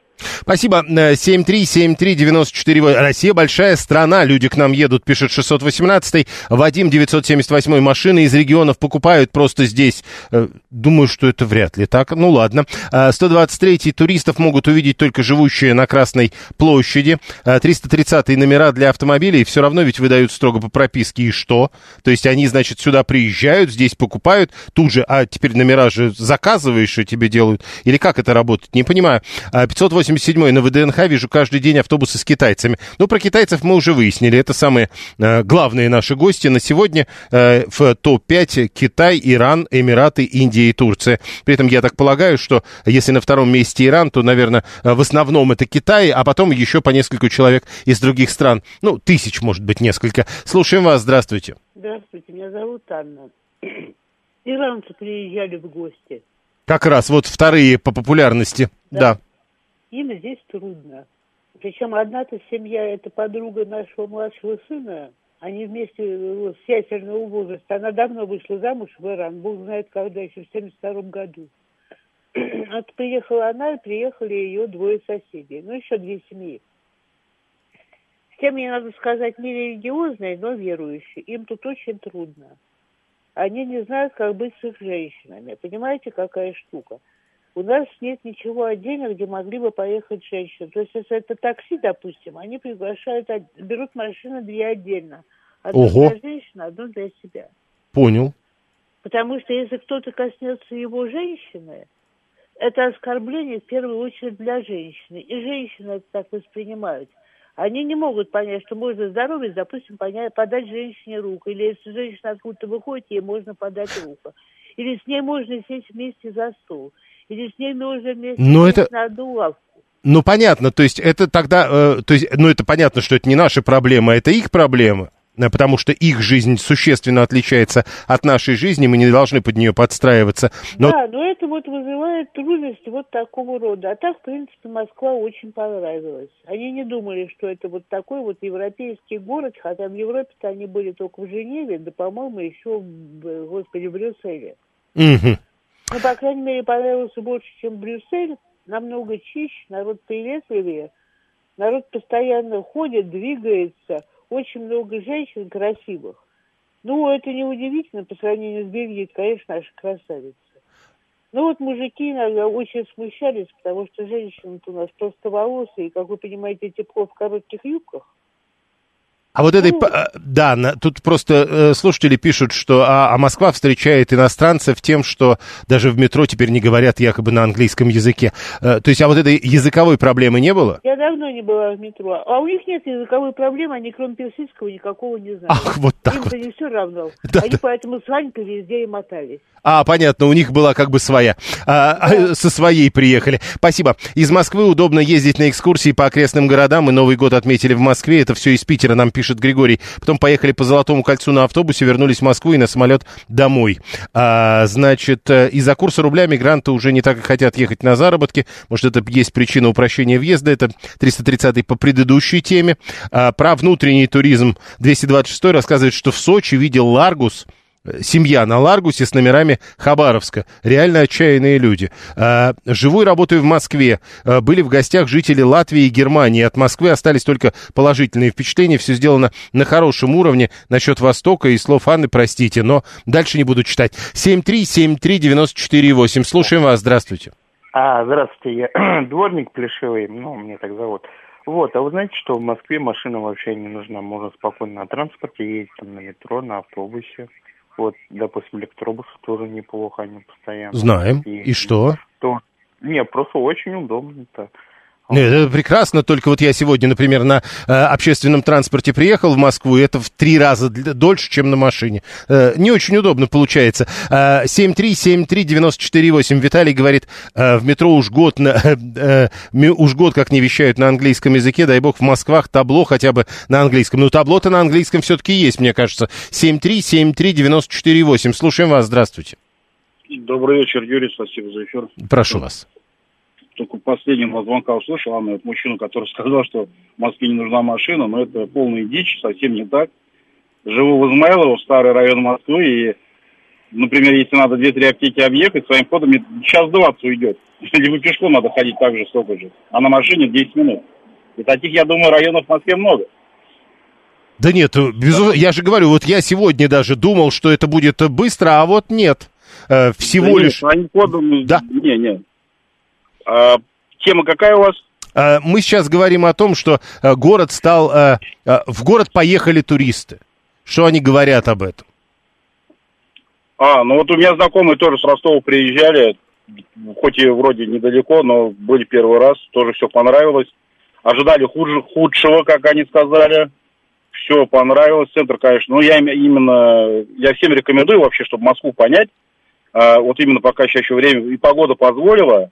Спасибо. 7373948. Э, Россия большая страна. Люди к нам едут, пишет 618 Вадим, 978 машины из регионов покупают просто здесь. Э, думаю, что это вряд ли так. Ну ладно. 123 э, туристов могут увидеть только живущие на Красной площади. 330 номера для автомобилей все равно ведь выдают строго по прописке. И что? То есть они, значит, сюда приезжают, здесь покупают, тут же, а теперь номера же заказываешь, и тебе делают. Или как это работает? Не понимаю. 587 на ВДНХ вижу каждый день автобусы с китайцами. Ну, про китайцев мы уже выяснили. Это самые э, главные наши гости на сегодня э, в топ-5 Китай, Иран, Эмираты, Индия и Турция. При этом я так полагаю, что если на втором месте Иран, то, наверное, в основном это Китай, а потом еще по несколько человек из других стран. Ну, тысяч, может быть, несколько. Слушаем вас. Здравствуйте.
Здравствуйте, меня зовут Анна. Иранцы приезжали в гости.
Как раз вот вторые по популярности, да. да.
Им здесь трудно. Причем одна-то семья, это подруга нашего младшего сына, они вместе вот, с ядерного возраста. Она давно вышла замуж в Иран, бог знает когда, еще в 72 году. Вот приехала она, и приехали ее двое соседей, ну еще две семьи. Все, мне надо сказать, не религиозные, но верующие. Им тут очень трудно они не знают, как быть с их женщинами. Понимаете, какая штука? У нас нет ничего отдельно, где могли бы поехать женщины. То есть, если это такси, допустим, они приглашают, берут машины две отдельно. Одну Ого. для женщины, одну для себя.
Понял.
Потому что если кто-то коснется его женщины, это оскорбление в первую очередь для женщины. И женщины это так воспринимают. Они не могут понять, что можно здоровье, допустим, понять, подать женщине руку. Или если женщина откуда-то выходит, ей можно подать руку. Или с ней можно сесть вместе за стол. Или с ней можно вместе
Но это...
на одну лавку.
Ну, понятно, то есть это тогда, э, то есть, ну, это понятно, что это не наша проблема, это их проблема, э, потому что их жизнь существенно отличается от нашей жизни, мы не должны под нее подстраиваться. Но...
Да, но это вот вызывает трудности вот такого рода. А так, в принципе, Москва очень понравилась. Они не думали, что это вот такой вот европейский город, хотя в Европе-то они были только в Женеве, да, по-моему, еще, в, господи, в Брюсселе.
Мгм.
Ну, по крайней мере, понравился больше, чем Брюссель. Намного чище, народ приветливее. Народ постоянно ходит, двигается. Очень много женщин красивых. Ну, это не удивительно по сравнению с Бельгией, конечно, наша красавица. Ну вот мужики иногда очень смущались, потому что женщины у нас простоволосые, и, как вы понимаете, тепло в коротких юбках.
А вот этой, п- э, да, на- тут просто э, слушатели пишут, что а, а Москва встречает иностранцев тем, что даже в метро теперь не говорят якобы на английском языке. Э, то есть, а вот этой языковой проблемы не было?
Я давно не была в метро. А у них нет языковой проблемы, они кроме персидского никакого не знают.
Ах, вот так
Им-то
вот.
не все равно.
Да,
они поэтому с Ванькой везде и мотались.
А, понятно, у них была как бы своя. А, а, со своей приехали. Спасибо. Из Москвы удобно ездить на экскурсии по окрестным городам. Мы Новый год отметили в Москве. Это все из Питера, нам пишет Григорий. Потом поехали по Золотому кольцу на автобусе, вернулись в Москву и на самолет домой. А, значит, э, из-за курса рубля мигранты уже не так и хотят ехать на заработки. Может, это есть причина упрощения въезда. Это 330 по предыдущей теме. А, про внутренний туризм 226 рассказывает, что в Сочи видел Ларгус семья на Ларгусе с номерами Хабаровска. Реально отчаянные люди. А, живу и работаю в Москве. А, были в гостях жители Латвии и Германии. От Москвы остались только положительные впечатления. Все сделано на хорошем уровне. Насчет Востока и слов Анны, простите, но дальше не буду читать. 7373948. Слушаем вас. Здравствуйте.
А, здравствуйте, я дворник Плешивый, ну, мне так зовут. Вот, а вы знаете, что в Москве машина вообще не нужна, можно спокойно на транспорте ездить, там, на метро, на автобусе. Вот, допустим, электробусы тоже неплохо, они постоянно.
Знаем.
ездят.
И что?
То, не, просто очень удобно-то.
Нет, это прекрасно, только вот я сегодня, например, на э, общественном транспорте приехал в Москву, и это в три раза дольше, чем на машине. Э, не очень удобно получается. Э, 7373948. Виталий говорит, э, в метро уж год, на- э, ми- уж год как не вещают на английском языке, дай бог в Москвах табло хотя бы на английском. Ну, табло-то на английском все-таки есть, мне кажется. 7373948. Слушаем вас, здравствуйте.
Добрый вечер, Юрий, спасибо за эфир.
Прошу вас.
Только последнего звонка услышал, Анна, от мужчину, который сказал, что в Москве не нужна машина, но это полная дичь, совсем не так. Живу в Измайлово, старый район Москвы, и, например, если надо 2-3 аптеки объехать, своим ходом мне час 20 уйдет. Либо пешком надо ходить так же, столько же. А на машине 10 минут. И таких, я думаю, районов в Москве много.
Да нет, безусловно, я же говорю, вот я сегодня даже думал, что это будет быстро, а вот нет. Э, всего
Да нет,
лишь...
своим ходом... Да. Не, не. А, тема какая у вас?
Э, Мы сейчас говорим о том, что э, город стал... В город поехали туристы. Что они говорят об этом?
А, ну вот у меня знакомые тоже с Ростова приезжали, хоть и вроде недалеко, но были первый раз, тоже все понравилось. Ожидали хуже, худшего, как они сказали. Все понравилось, центр, конечно. Но я им- именно, я всем рекомендую вообще, чтобы Москву понять. А, вот именно пока еще время, и погода позволила,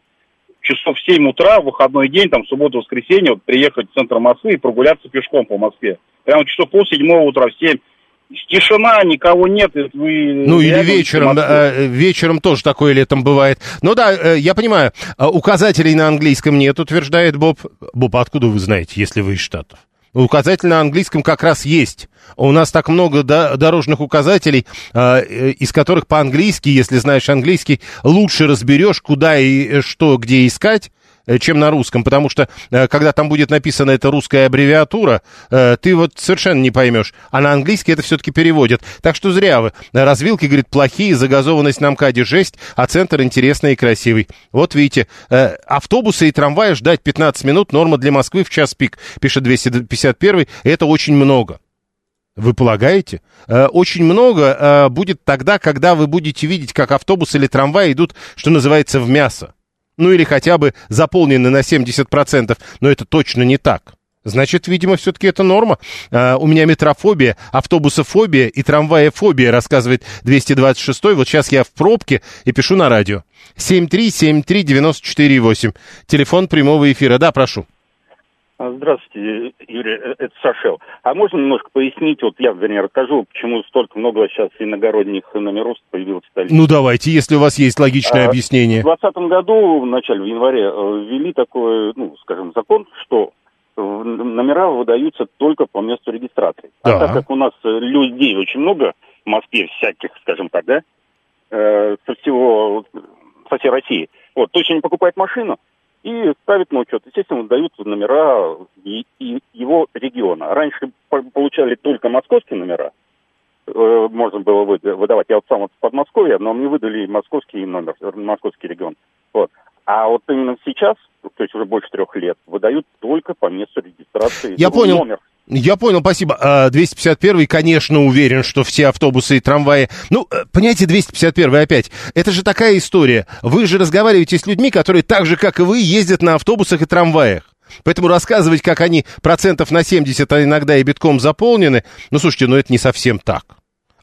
часов в 7 утра, в выходной день, там, субботу, воскресенье, вот, приехать в центр Москвы и прогуляться пешком по Москве. Прямо часов пол седьмого утра, в 7. Тишина, никого нет. Вы
Ну или вечером,
Москвой.
э, вечером тоже такое летом бывает. Ну да, э, я понимаю, э, указателей на английском нет, утверждает Боб. Боб, а откуда вы знаете, если вы из Штатов? Указатель на английском как раз есть. У нас так много до- дорожных указателей, э, э, из которых по-английски, если знаешь английский, лучше разберешь, куда и э, что, где искать, чем на русском, потому что э, когда там будет написана эта русская аббревиатура, э, ты вот совершенно не поймешь, а на английский это все-таки переводят. Так что зря вы. Развилки, говорит, плохие, загазованность на МКАДе жесть, а центр интересный и красивый. Вот видите, э, автобусы и трамваи ждать 15 минут, норма для Москвы в час пик, пишет 251 это очень много. Вы полагаете? Э, Очень много э, будет тогда, когда вы будете видеть, как автобус или трамвай идут, что называется, в мясо. Ну или хотя бы заполнены на 70%, но это точно не так. Значит, видимо, все-таки это норма. А, у меня метрофобия, автобусофобия и трамваефобия, рассказывает 226 Вот сейчас я в пробке и пишу на радио. 7373948. Телефон прямого эфира. Да, прошу.
А, Здравствуйте, Юрий, э, это Сашел. А можно немножко пояснить, вот я, вернее, расскажу, почему столько много сейчас иногородних номеров появилось в столице?
Ну, давайте, если у вас есть логичное
А,
объяснение.
В 2020 году, в начале, в январе, э, ввели такой, ну, скажем, закон, что номера выдаются только по месту регистрации.
Да.
А так как у нас э, людей очень много в Москве, всяких, скажем так, да, со всего, со всей России, вот, то есть они покупают машину и ставят на учет. Естественно, выдают номера и, и его региона. Раньше по- получали только московские номера, э, можно было вы- выдавать. Я вот сам вот с Подмосковья, но мне выдали московский номер, московский регион. Вот. А вот именно сейчас, то есть уже больше трех лет, выдают только по месту регистрации.
Я понял.
Номер.
Я понял, спасибо. А, 251 конечно, уверен, что все автобусы и трамваи... Ну, э, понимаете, 251 опять, это же такая история. Вы же разговариваете с людьми, которые так же, как и вы, ездят на автобусах и трамваях. Поэтому рассказывать, как они процентов на 70, а иногда и битком заполнены, ну, слушайте, ну, это не совсем так.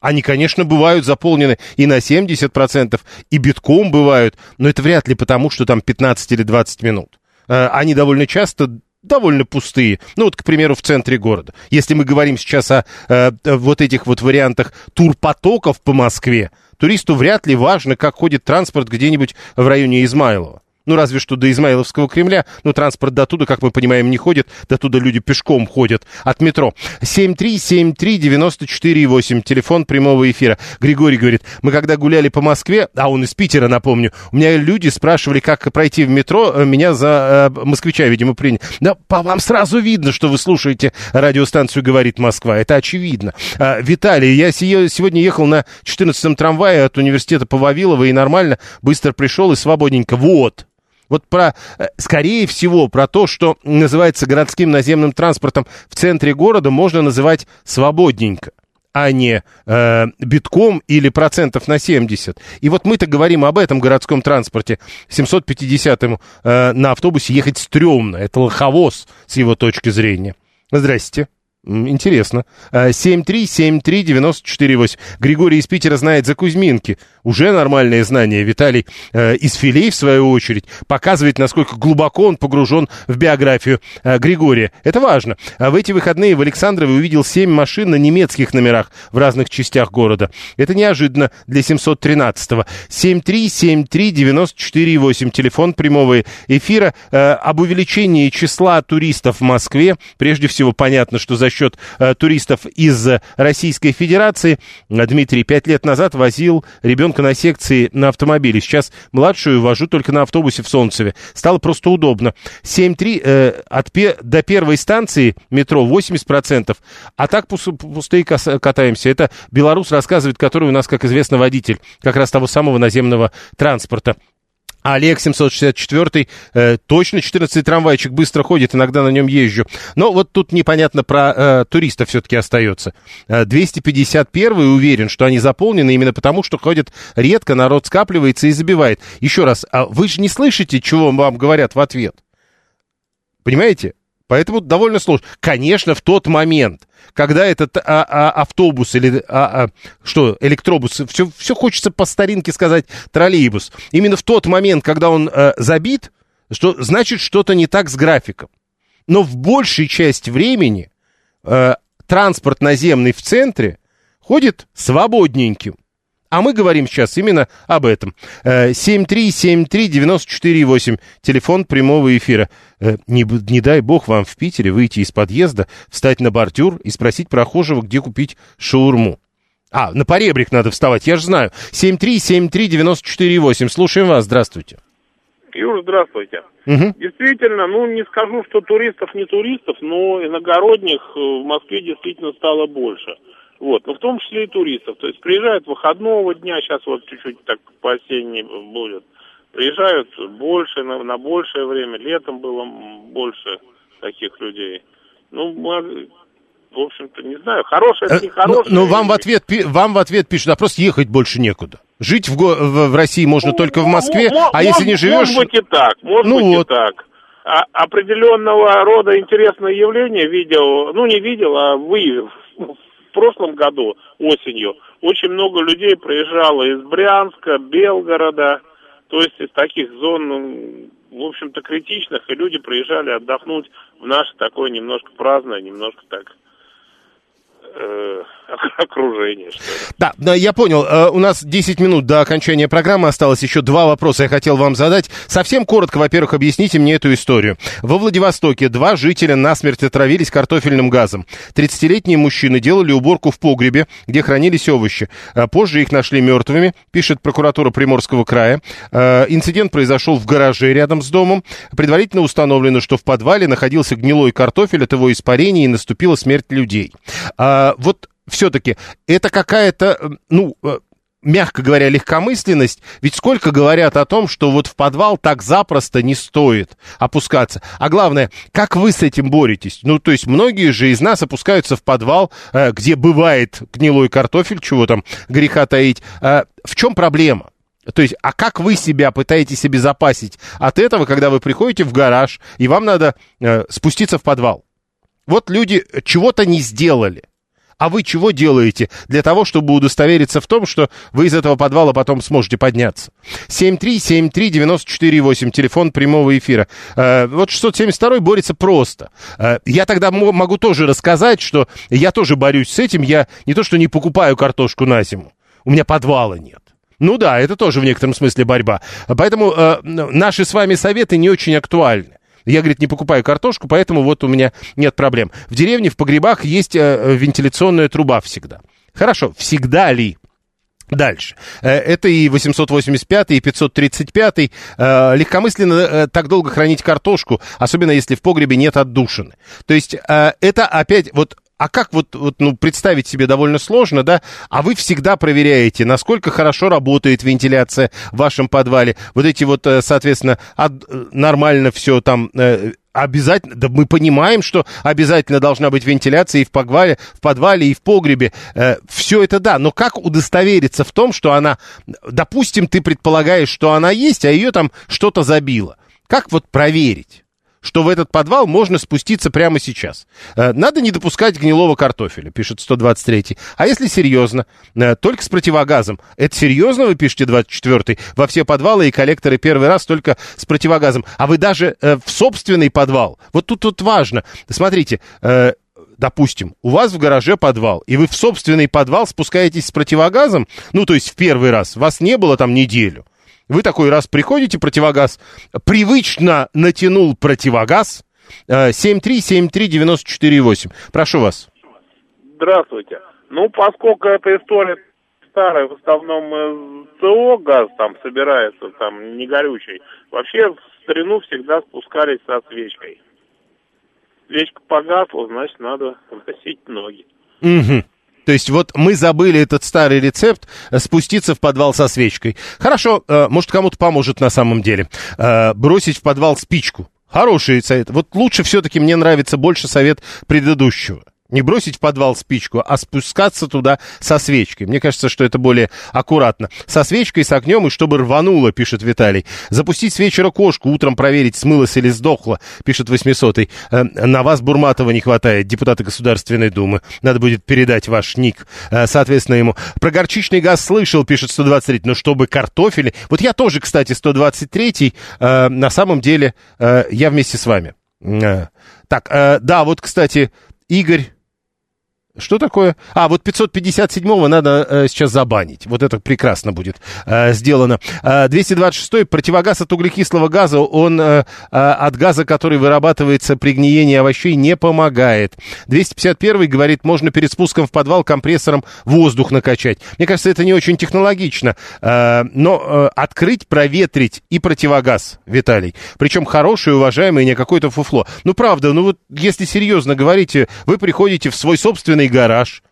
Они, конечно, бывают заполнены и на 70%, и битком бывают, но это вряд ли потому, что там 15 или 20 минут. Э, Они довольно часто довольно пустые. Ну вот, к примеру, в центре города. Если мы говорим сейчас о э, э, вот этих вот вариантах турпотоков по Москве, туристу вряд ли важно, как ходит транспорт где-нибудь в районе Измайлова. Ну, разве что до Измайловского Кремля. Ну, транспорт до туда, как мы понимаем, не ходит. До туда люди пешком ходят от метро. 7373948, телефон прямого эфира. Григорий говорит, мы когда гуляли по Москве, а он из Питера, напомню, у меня люди спрашивали, как пройти в метро, э, меня за э, москвича, видимо, приняли. Да по вам сразу видно, что вы слушаете радиостанцию «Говорит Москва». Это очевидно. А, Виталий, я сие- сегодня ехал на 14-м трамвае от университета по Вавилова и нормально, быстро пришел и свободненько. Вот. Вот про, э, скорее всего, про то, что называется городским наземным транспортом в центре города, можно называть свободненько а не э, битком или процентов на 70. И вот мы-то говорим об этом городском транспорте. 750-му э, на автобусе ехать стрёмно. Это лоховоз с его точки зрения. Здрасте. Интересно. Э, 7373948. Григорий из Питера знает за Кузьминки. Уже нормальное знание. Виталий э, из Филей, в свою очередь, показывает, насколько глубоко он погружен в биографию э, Григория. Это важно. А в эти выходные в Александрове увидел 7 машин на немецких номерах в разных частях города. Это неожиданно для 713-го. 7373948. Телефон прямого эфира. Э, об увеличении числа туристов в Москве. Прежде всего, понятно, что за счет э, туристов из Российской Федерации. Дмитрий пять лет назад возил ребенка на секции на автомобиле. Сейчас младшую вожу только на автобусе в Солнцеве. Стало просто удобно. 7-3 э, от до первой станции метро 80%. А так пус- пустые катаемся. Это белорус рассказывает, который у нас, как известно, водитель как раз того самого наземного транспорта. А Олег 764 э, точно 14 трамвайчик быстро ходит, иногда на нем езжу. Но вот тут непонятно про э, туристов все-таки остается. Э, 251 уверен, что они заполнены именно потому, что ходят редко, народ скапливается и забивает. Еще раз, а вы же не слышите, чего вам говорят в ответ? Понимаете? Поэтому довольно сложно. Конечно, в тот момент, когда этот а, а, автобус или а, а, что, электробус, все, все хочется по старинке сказать троллейбус. Именно в тот момент, когда он э, забит, что значит что-то не так с графиком. Но в большей части времени э, транспорт наземный в центре ходит свободненьким. А мы говорим сейчас именно об этом. Э, 7373948, телефон прямого эфира. Э, Не, не дай бог вам в Питере выйти из подъезда, встать на бордюр и спросить прохожего, где купить шаурму. А, на поребрик надо вставать, я же знаю. 7373948, слушаем вас, здравствуйте.
Юр, здравствуйте.
Мгм.
Действительно, ну не скажу, что туристов не туристов, но иногородних э, в Москве действительно стало больше. Вот, но в том числе и туристов. То есть приезжают выходного дня, сейчас вот чуть-чуть так по осенней будет. Приезжают больше, на, на большее время. Летом было больше таких людей. Ну, в общем-то, не знаю, хорошее, это
Э, Но,
хорошее.
но вам в ответ вам в ответ пишут, а просто ехать больше некуда. Жить в, в, в России можно только в Москве,
Мо-
а если не живешь...
Может быть и так, может
Ну
быть
вот.
и так.
а- определенного рода интересное явление видел, ну не видел, а вы в прошлом году осенью очень много людей приезжало из Брянска, Белгорода, то есть из таких зон, ну, в общем-то, критичных, и люди приезжали отдохнуть в наше такое немножко праздное, немножко так э, окружение, что.
Да, да, я понял. Э, У нас 10 минут до окончания программы осталось. Еще два вопроса я хотел вам задать. Совсем коротко, во-первых, объясните мне эту историю. Во Владивостоке два жителя насмерть отравились картофельным газом. 30-летние мужчины делали уборку в погребе, где хранились овощи. Э, Позже их нашли мертвыми, пишет прокуратура Приморского края. Э, Инцидент произошел в гараже рядом с домом. Предварительно установлено, что в подвале находился гнилой картофель от его испарения и наступила смерть людей. А, Вот все-таки это какая-то, ну, э, мягко говоря, легкомысленность. Ведь сколько говорят о том, что вот в подвал так запросто не стоит опускаться. А главное, как вы с этим боретесь? Ну, то есть многие же из нас опускаются в подвал, э, где бывает гнилой картофель, чего там греха таить. Э, В чем проблема? То есть, а как вы себя пытаетесь обезопасить от этого, когда вы приходите в гараж, и вам надо спуститься в подвал? Вот люди чего-то не сделали. А вы чего делаете для того, чтобы удостовериться в том, что вы из этого подвала потом сможете подняться? 7373948, телефон прямого эфира. Э, вот 672 борется просто. Э, я тогда мо- могу тоже рассказать, что я тоже борюсь с этим. Я не то, что не покупаю картошку на зиму. У меня подвала нет. Ну да, это тоже в некотором смысле борьба. Поэтому э, наши с вами советы не очень актуальны. Я, говорит, не покупаю картошку, поэтому вот у меня нет проблем. В деревне, в погребах есть э, вентиляционная труба всегда. Хорошо, всегда ли? Дальше. Э, Это и 885, и 535. Э, Легкомысленно так долго хранить картошку, особенно если в погребе нет отдушины. То есть это опять вот а как вот, вот, ну, представить себе довольно сложно, да? А вы всегда проверяете, насколько хорошо работает вентиляция в вашем подвале. Вот эти вот, э, соответственно, от- э, нормально все там э, обязательно, да мы понимаем, что обязательно должна быть вентиляция и в подвале, в подвале и в погребе. все это да, но как удостовериться в том, что она, допустим, ты предполагаешь, что она есть, а ее там что-то забило. Как вот проверить? Что в этот подвал можно спуститься прямо сейчас. Э, Надо не допускать гнилого картофеля, пишет 123. А если серьезно, э, только с противогазом. Это серьезно, вы пишете 24 Во все подвалы и коллекторы первый раз только с противогазом. А вы даже э, в собственный подвал. Вот тут вот важно. Смотрите, допустим, у вас в гараже подвал, и вы в собственный подвал спускаетесь с противогазом, ну, то есть в первый раз, вас не было там неделю. Вы такой раз приходите, противогаз, привычно натянул противогаз, э, 7373948. Прошу вас.
Здравствуйте. Ну, поскольку эта история старая, в основном ЦО газ там собирается, там не горючий, вообще в старину всегда спускались со свечкой. Свечка погасла, значит, надо выносить ноги.
Мгм. То есть вот мы забыли этот старый рецепт э, спуститься в подвал со свечкой. Хорошо, э, может кому-то поможет на самом деле. Э, бросить в подвал спичку. Хороший совет. Вот лучше все-таки мне нравится больше совет предыдущего. Не бросить в подвал спичку, а спускаться туда со свечкой. Мне кажется, что это более аккуратно. Со свечкой, с огнем и чтобы рвануло, пишет Виталий. Запустить с вечера кошку, утром проверить, смылась или сдохла, пишет 800 э, На вас Бурматова не хватает, депутата Государственной Думы. Надо будет передать ваш ник, э, соответственно, ему. Про горчичный газ слышал, пишет 123 но чтобы картофели... Вот я тоже, кстати, 123 э, на самом деле э, я вместе с вами. Э, Так, э, да, вот, кстати, Игорь... Что такое? А, вот 557-го надо э, сейчас забанить. Вот это прекрасно будет э, сделано. Э, 226-й противогаз от углекислого газа, он э, э, от газа, который вырабатывается при гниении овощей, не помогает. 251-й говорит, можно перед спуском в подвал компрессором воздух накачать. Мне кажется, это не очень технологично. Э, но э, открыть, проветрить и противогаз, Виталий. Причем хороший, уважаемый, не какое-то фуфло. Ну, правда, ну вот если серьезно говорите, вы приходите в свой собственный гараж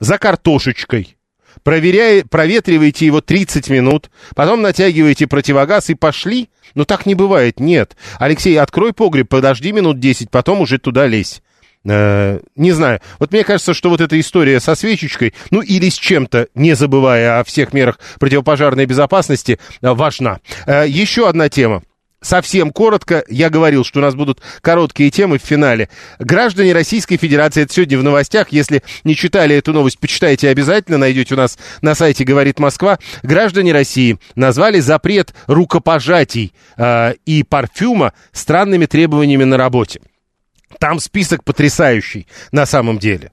за картошечкой, проверяя, проветриваете его 30 минут, потом натягиваете противогаз и пошли. Ну, так не бывает, нет. Алексей, открой погреб, подожди минут 10, потом уже туда лезь. Э, не знаю. Вот мне кажется, что вот эта история со свечечкой, ну или с чем-то, не забывая о всех мерах противопожарной безопасности, э, важна. Э, еще одна тема. Совсем коротко, я говорил, что у нас будут короткие темы в финале. Граждане Российской Федерации, это сегодня в новостях, если не читали эту новость, почитайте обязательно, найдете у нас на сайте «Говорит Москва». Граждане России назвали запрет рукопожатий э, и парфюма странными требованиями на работе. Там список потрясающий на самом деле.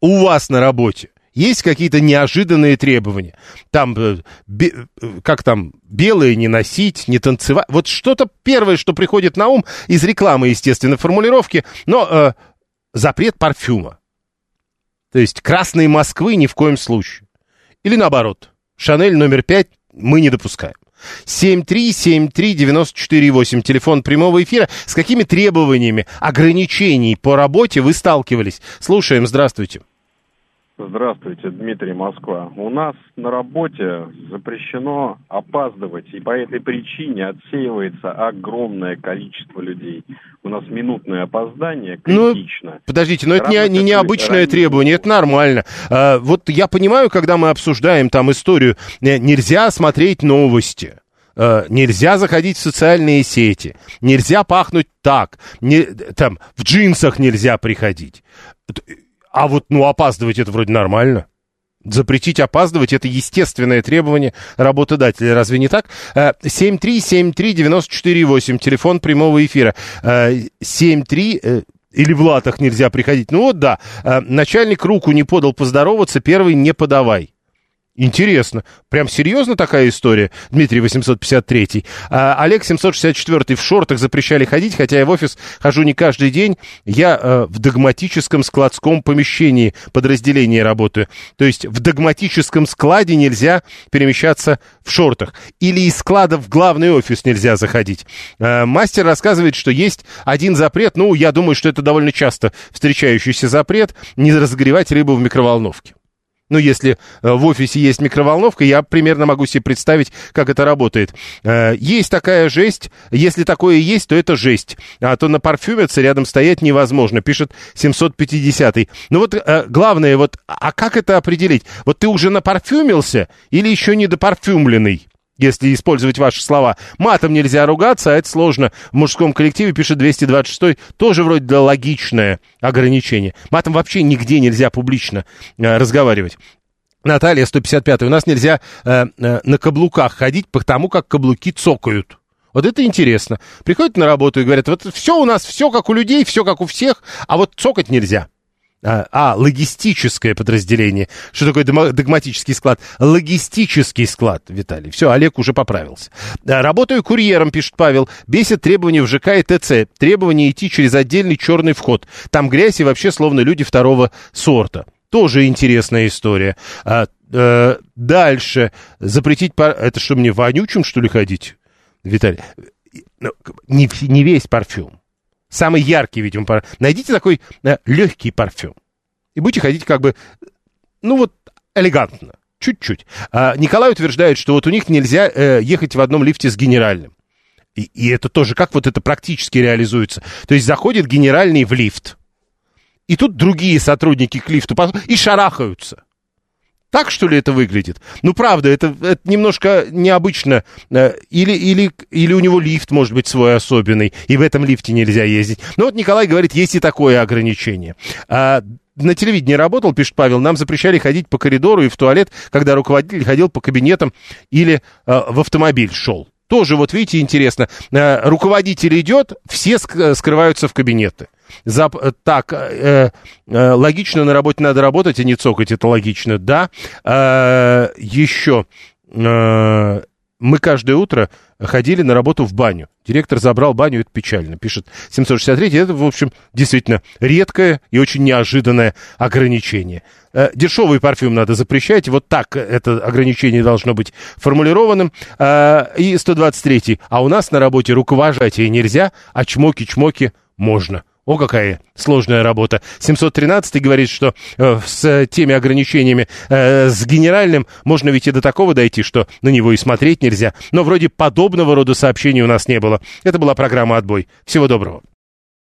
У вас на работе есть какие-то неожиданные требования. Там, э, бе, э, как там, белые не носить, не танцевать. Вот что-то первое, что приходит на ум из рекламы, естественно, формулировки, но э, запрет парфюма. То есть красные Москвы ни в коем случае. Или наоборот, Шанель номер пять мы не допускаем. 7373948, телефон прямого эфира. С какими требованиями, ограничений по работе вы сталкивались? Слушаем, здравствуйте.
Здравствуйте, Дмитрий Москва. У нас на работе запрещено опаздывать, и по этой причине отсеивается огромное количество людей. У нас минутное опоздание критично.
Ну, подождите, но это не, не необычное требование, это нормально. А, вот я понимаю, когда мы обсуждаем там историю, э, нельзя смотреть новости. Uh, нельзя заходить в социальные сети, нельзя пахнуть так, не, там в джинсах нельзя приходить. А вот, ну, опаздывать это вроде нормально. Запретить опаздывать – это естественное требование работодателя. Разве не так? 7373948, э, телефон прямого эфира. 73 э, э, или в латах нельзя приходить. Ну вот да, начальник руку не подал поздороваться, первый не подавай. Интересно. Прям серьезно такая история? Дмитрий 853. А, Олег 764 в шортах запрещали ходить, хотя я в офис хожу не каждый день. Я а, в догматическом складском помещении подразделения работаю. То есть в догматическом складе нельзя перемещаться в шортах. Или из склада в главный офис нельзя заходить. А, мастер рассказывает, что есть один запрет. Ну, я думаю, что это довольно часто встречающийся запрет. Не разогревать рыбу в микроволновке. Ну, если э, в офисе есть микроволновка, я примерно могу себе представить, как это работает. Э, есть такая жесть. Если такое есть, то это жесть. А то на парфюмице рядом стоять невозможно, пишет 750-й. Ну вот э, главное, вот, а как это определить? Вот ты уже напарфюмился или еще не допарфюмленный? Если использовать ваши слова. Матом нельзя ругаться, а это сложно. В мужском коллективе, пишет 226 тоже вроде да логичное ограничение. Матом вообще нигде нельзя публично э, разговаривать. Наталья, 155 у нас нельзя э, э, на каблуках ходить, потому как каблуки цокают. Вот это интересно. Приходят на работу и говорят, вот все у нас, все как у людей, все как у всех, а вот цокать нельзя. А, а, логистическое подразделение. Что такое догматический склад? Логистический склад, Виталий. Все, Олег уже поправился. А, работаю курьером, пишет Павел. Бесит требования в ЖК и ТЦ. Требование идти через отдельный черный вход. Там грязь и вообще словно люди второго сорта. Тоже интересная история. А, э, дальше. Запретить... Пар... Это что, мне вонючим, что ли, ходить? Виталий, ну, не, не весь парфюм. Самый яркий, видимо, парфюм. Найдите такой э, легкий парфюм. И будете ходить как бы, ну вот, элегантно. Чуть-чуть. А Николай утверждает, что вот у них нельзя э, ехать в одном лифте с генеральным. И, и это тоже, как вот это практически реализуется? То есть заходит генеральный в лифт, и тут другие сотрудники к лифту и шарахаются. Так, что ли, это выглядит? Ну, правда, это, это немножко необычно. Э, или, или, или у него лифт, может быть, свой особенный, и в этом лифте нельзя ездить. Но вот Николай говорит, есть и такое ограничение. А, на телевидении работал, пишет Павел, нам запрещали ходить по коридору и в туалет, когда руководитель ходил по кабинетам или э, в автомобиль шел. Тоже, вот видите, интересно, э, руководитель идет, все скрываются в кабинеты. Зап... Так, э, э, логично на работе надо работать, а не цокать, это логично, да. Э, еще э, мы каждое утро ходили на работу в баню. Директор забрал баню, это печально, пишет 763. Это, в общем, действительно редкое и очень неожиданное ограничение. Э, дешевый парфюм надо запрещать, вот так это ограничение должно быть формулированным. Э, и 123. А у нас на работе рукопожатие нельзя, а чмоки-чмоки можно. О, какая сложная работа. 713 говорит, что э, с теми ограничениями э, с генеральным можно ведь и до такого дойти, что на него и смотреть нельзя. Но вроде подобного рода сообщений у нас не было. Это была программа «Отбой». Всего доброго.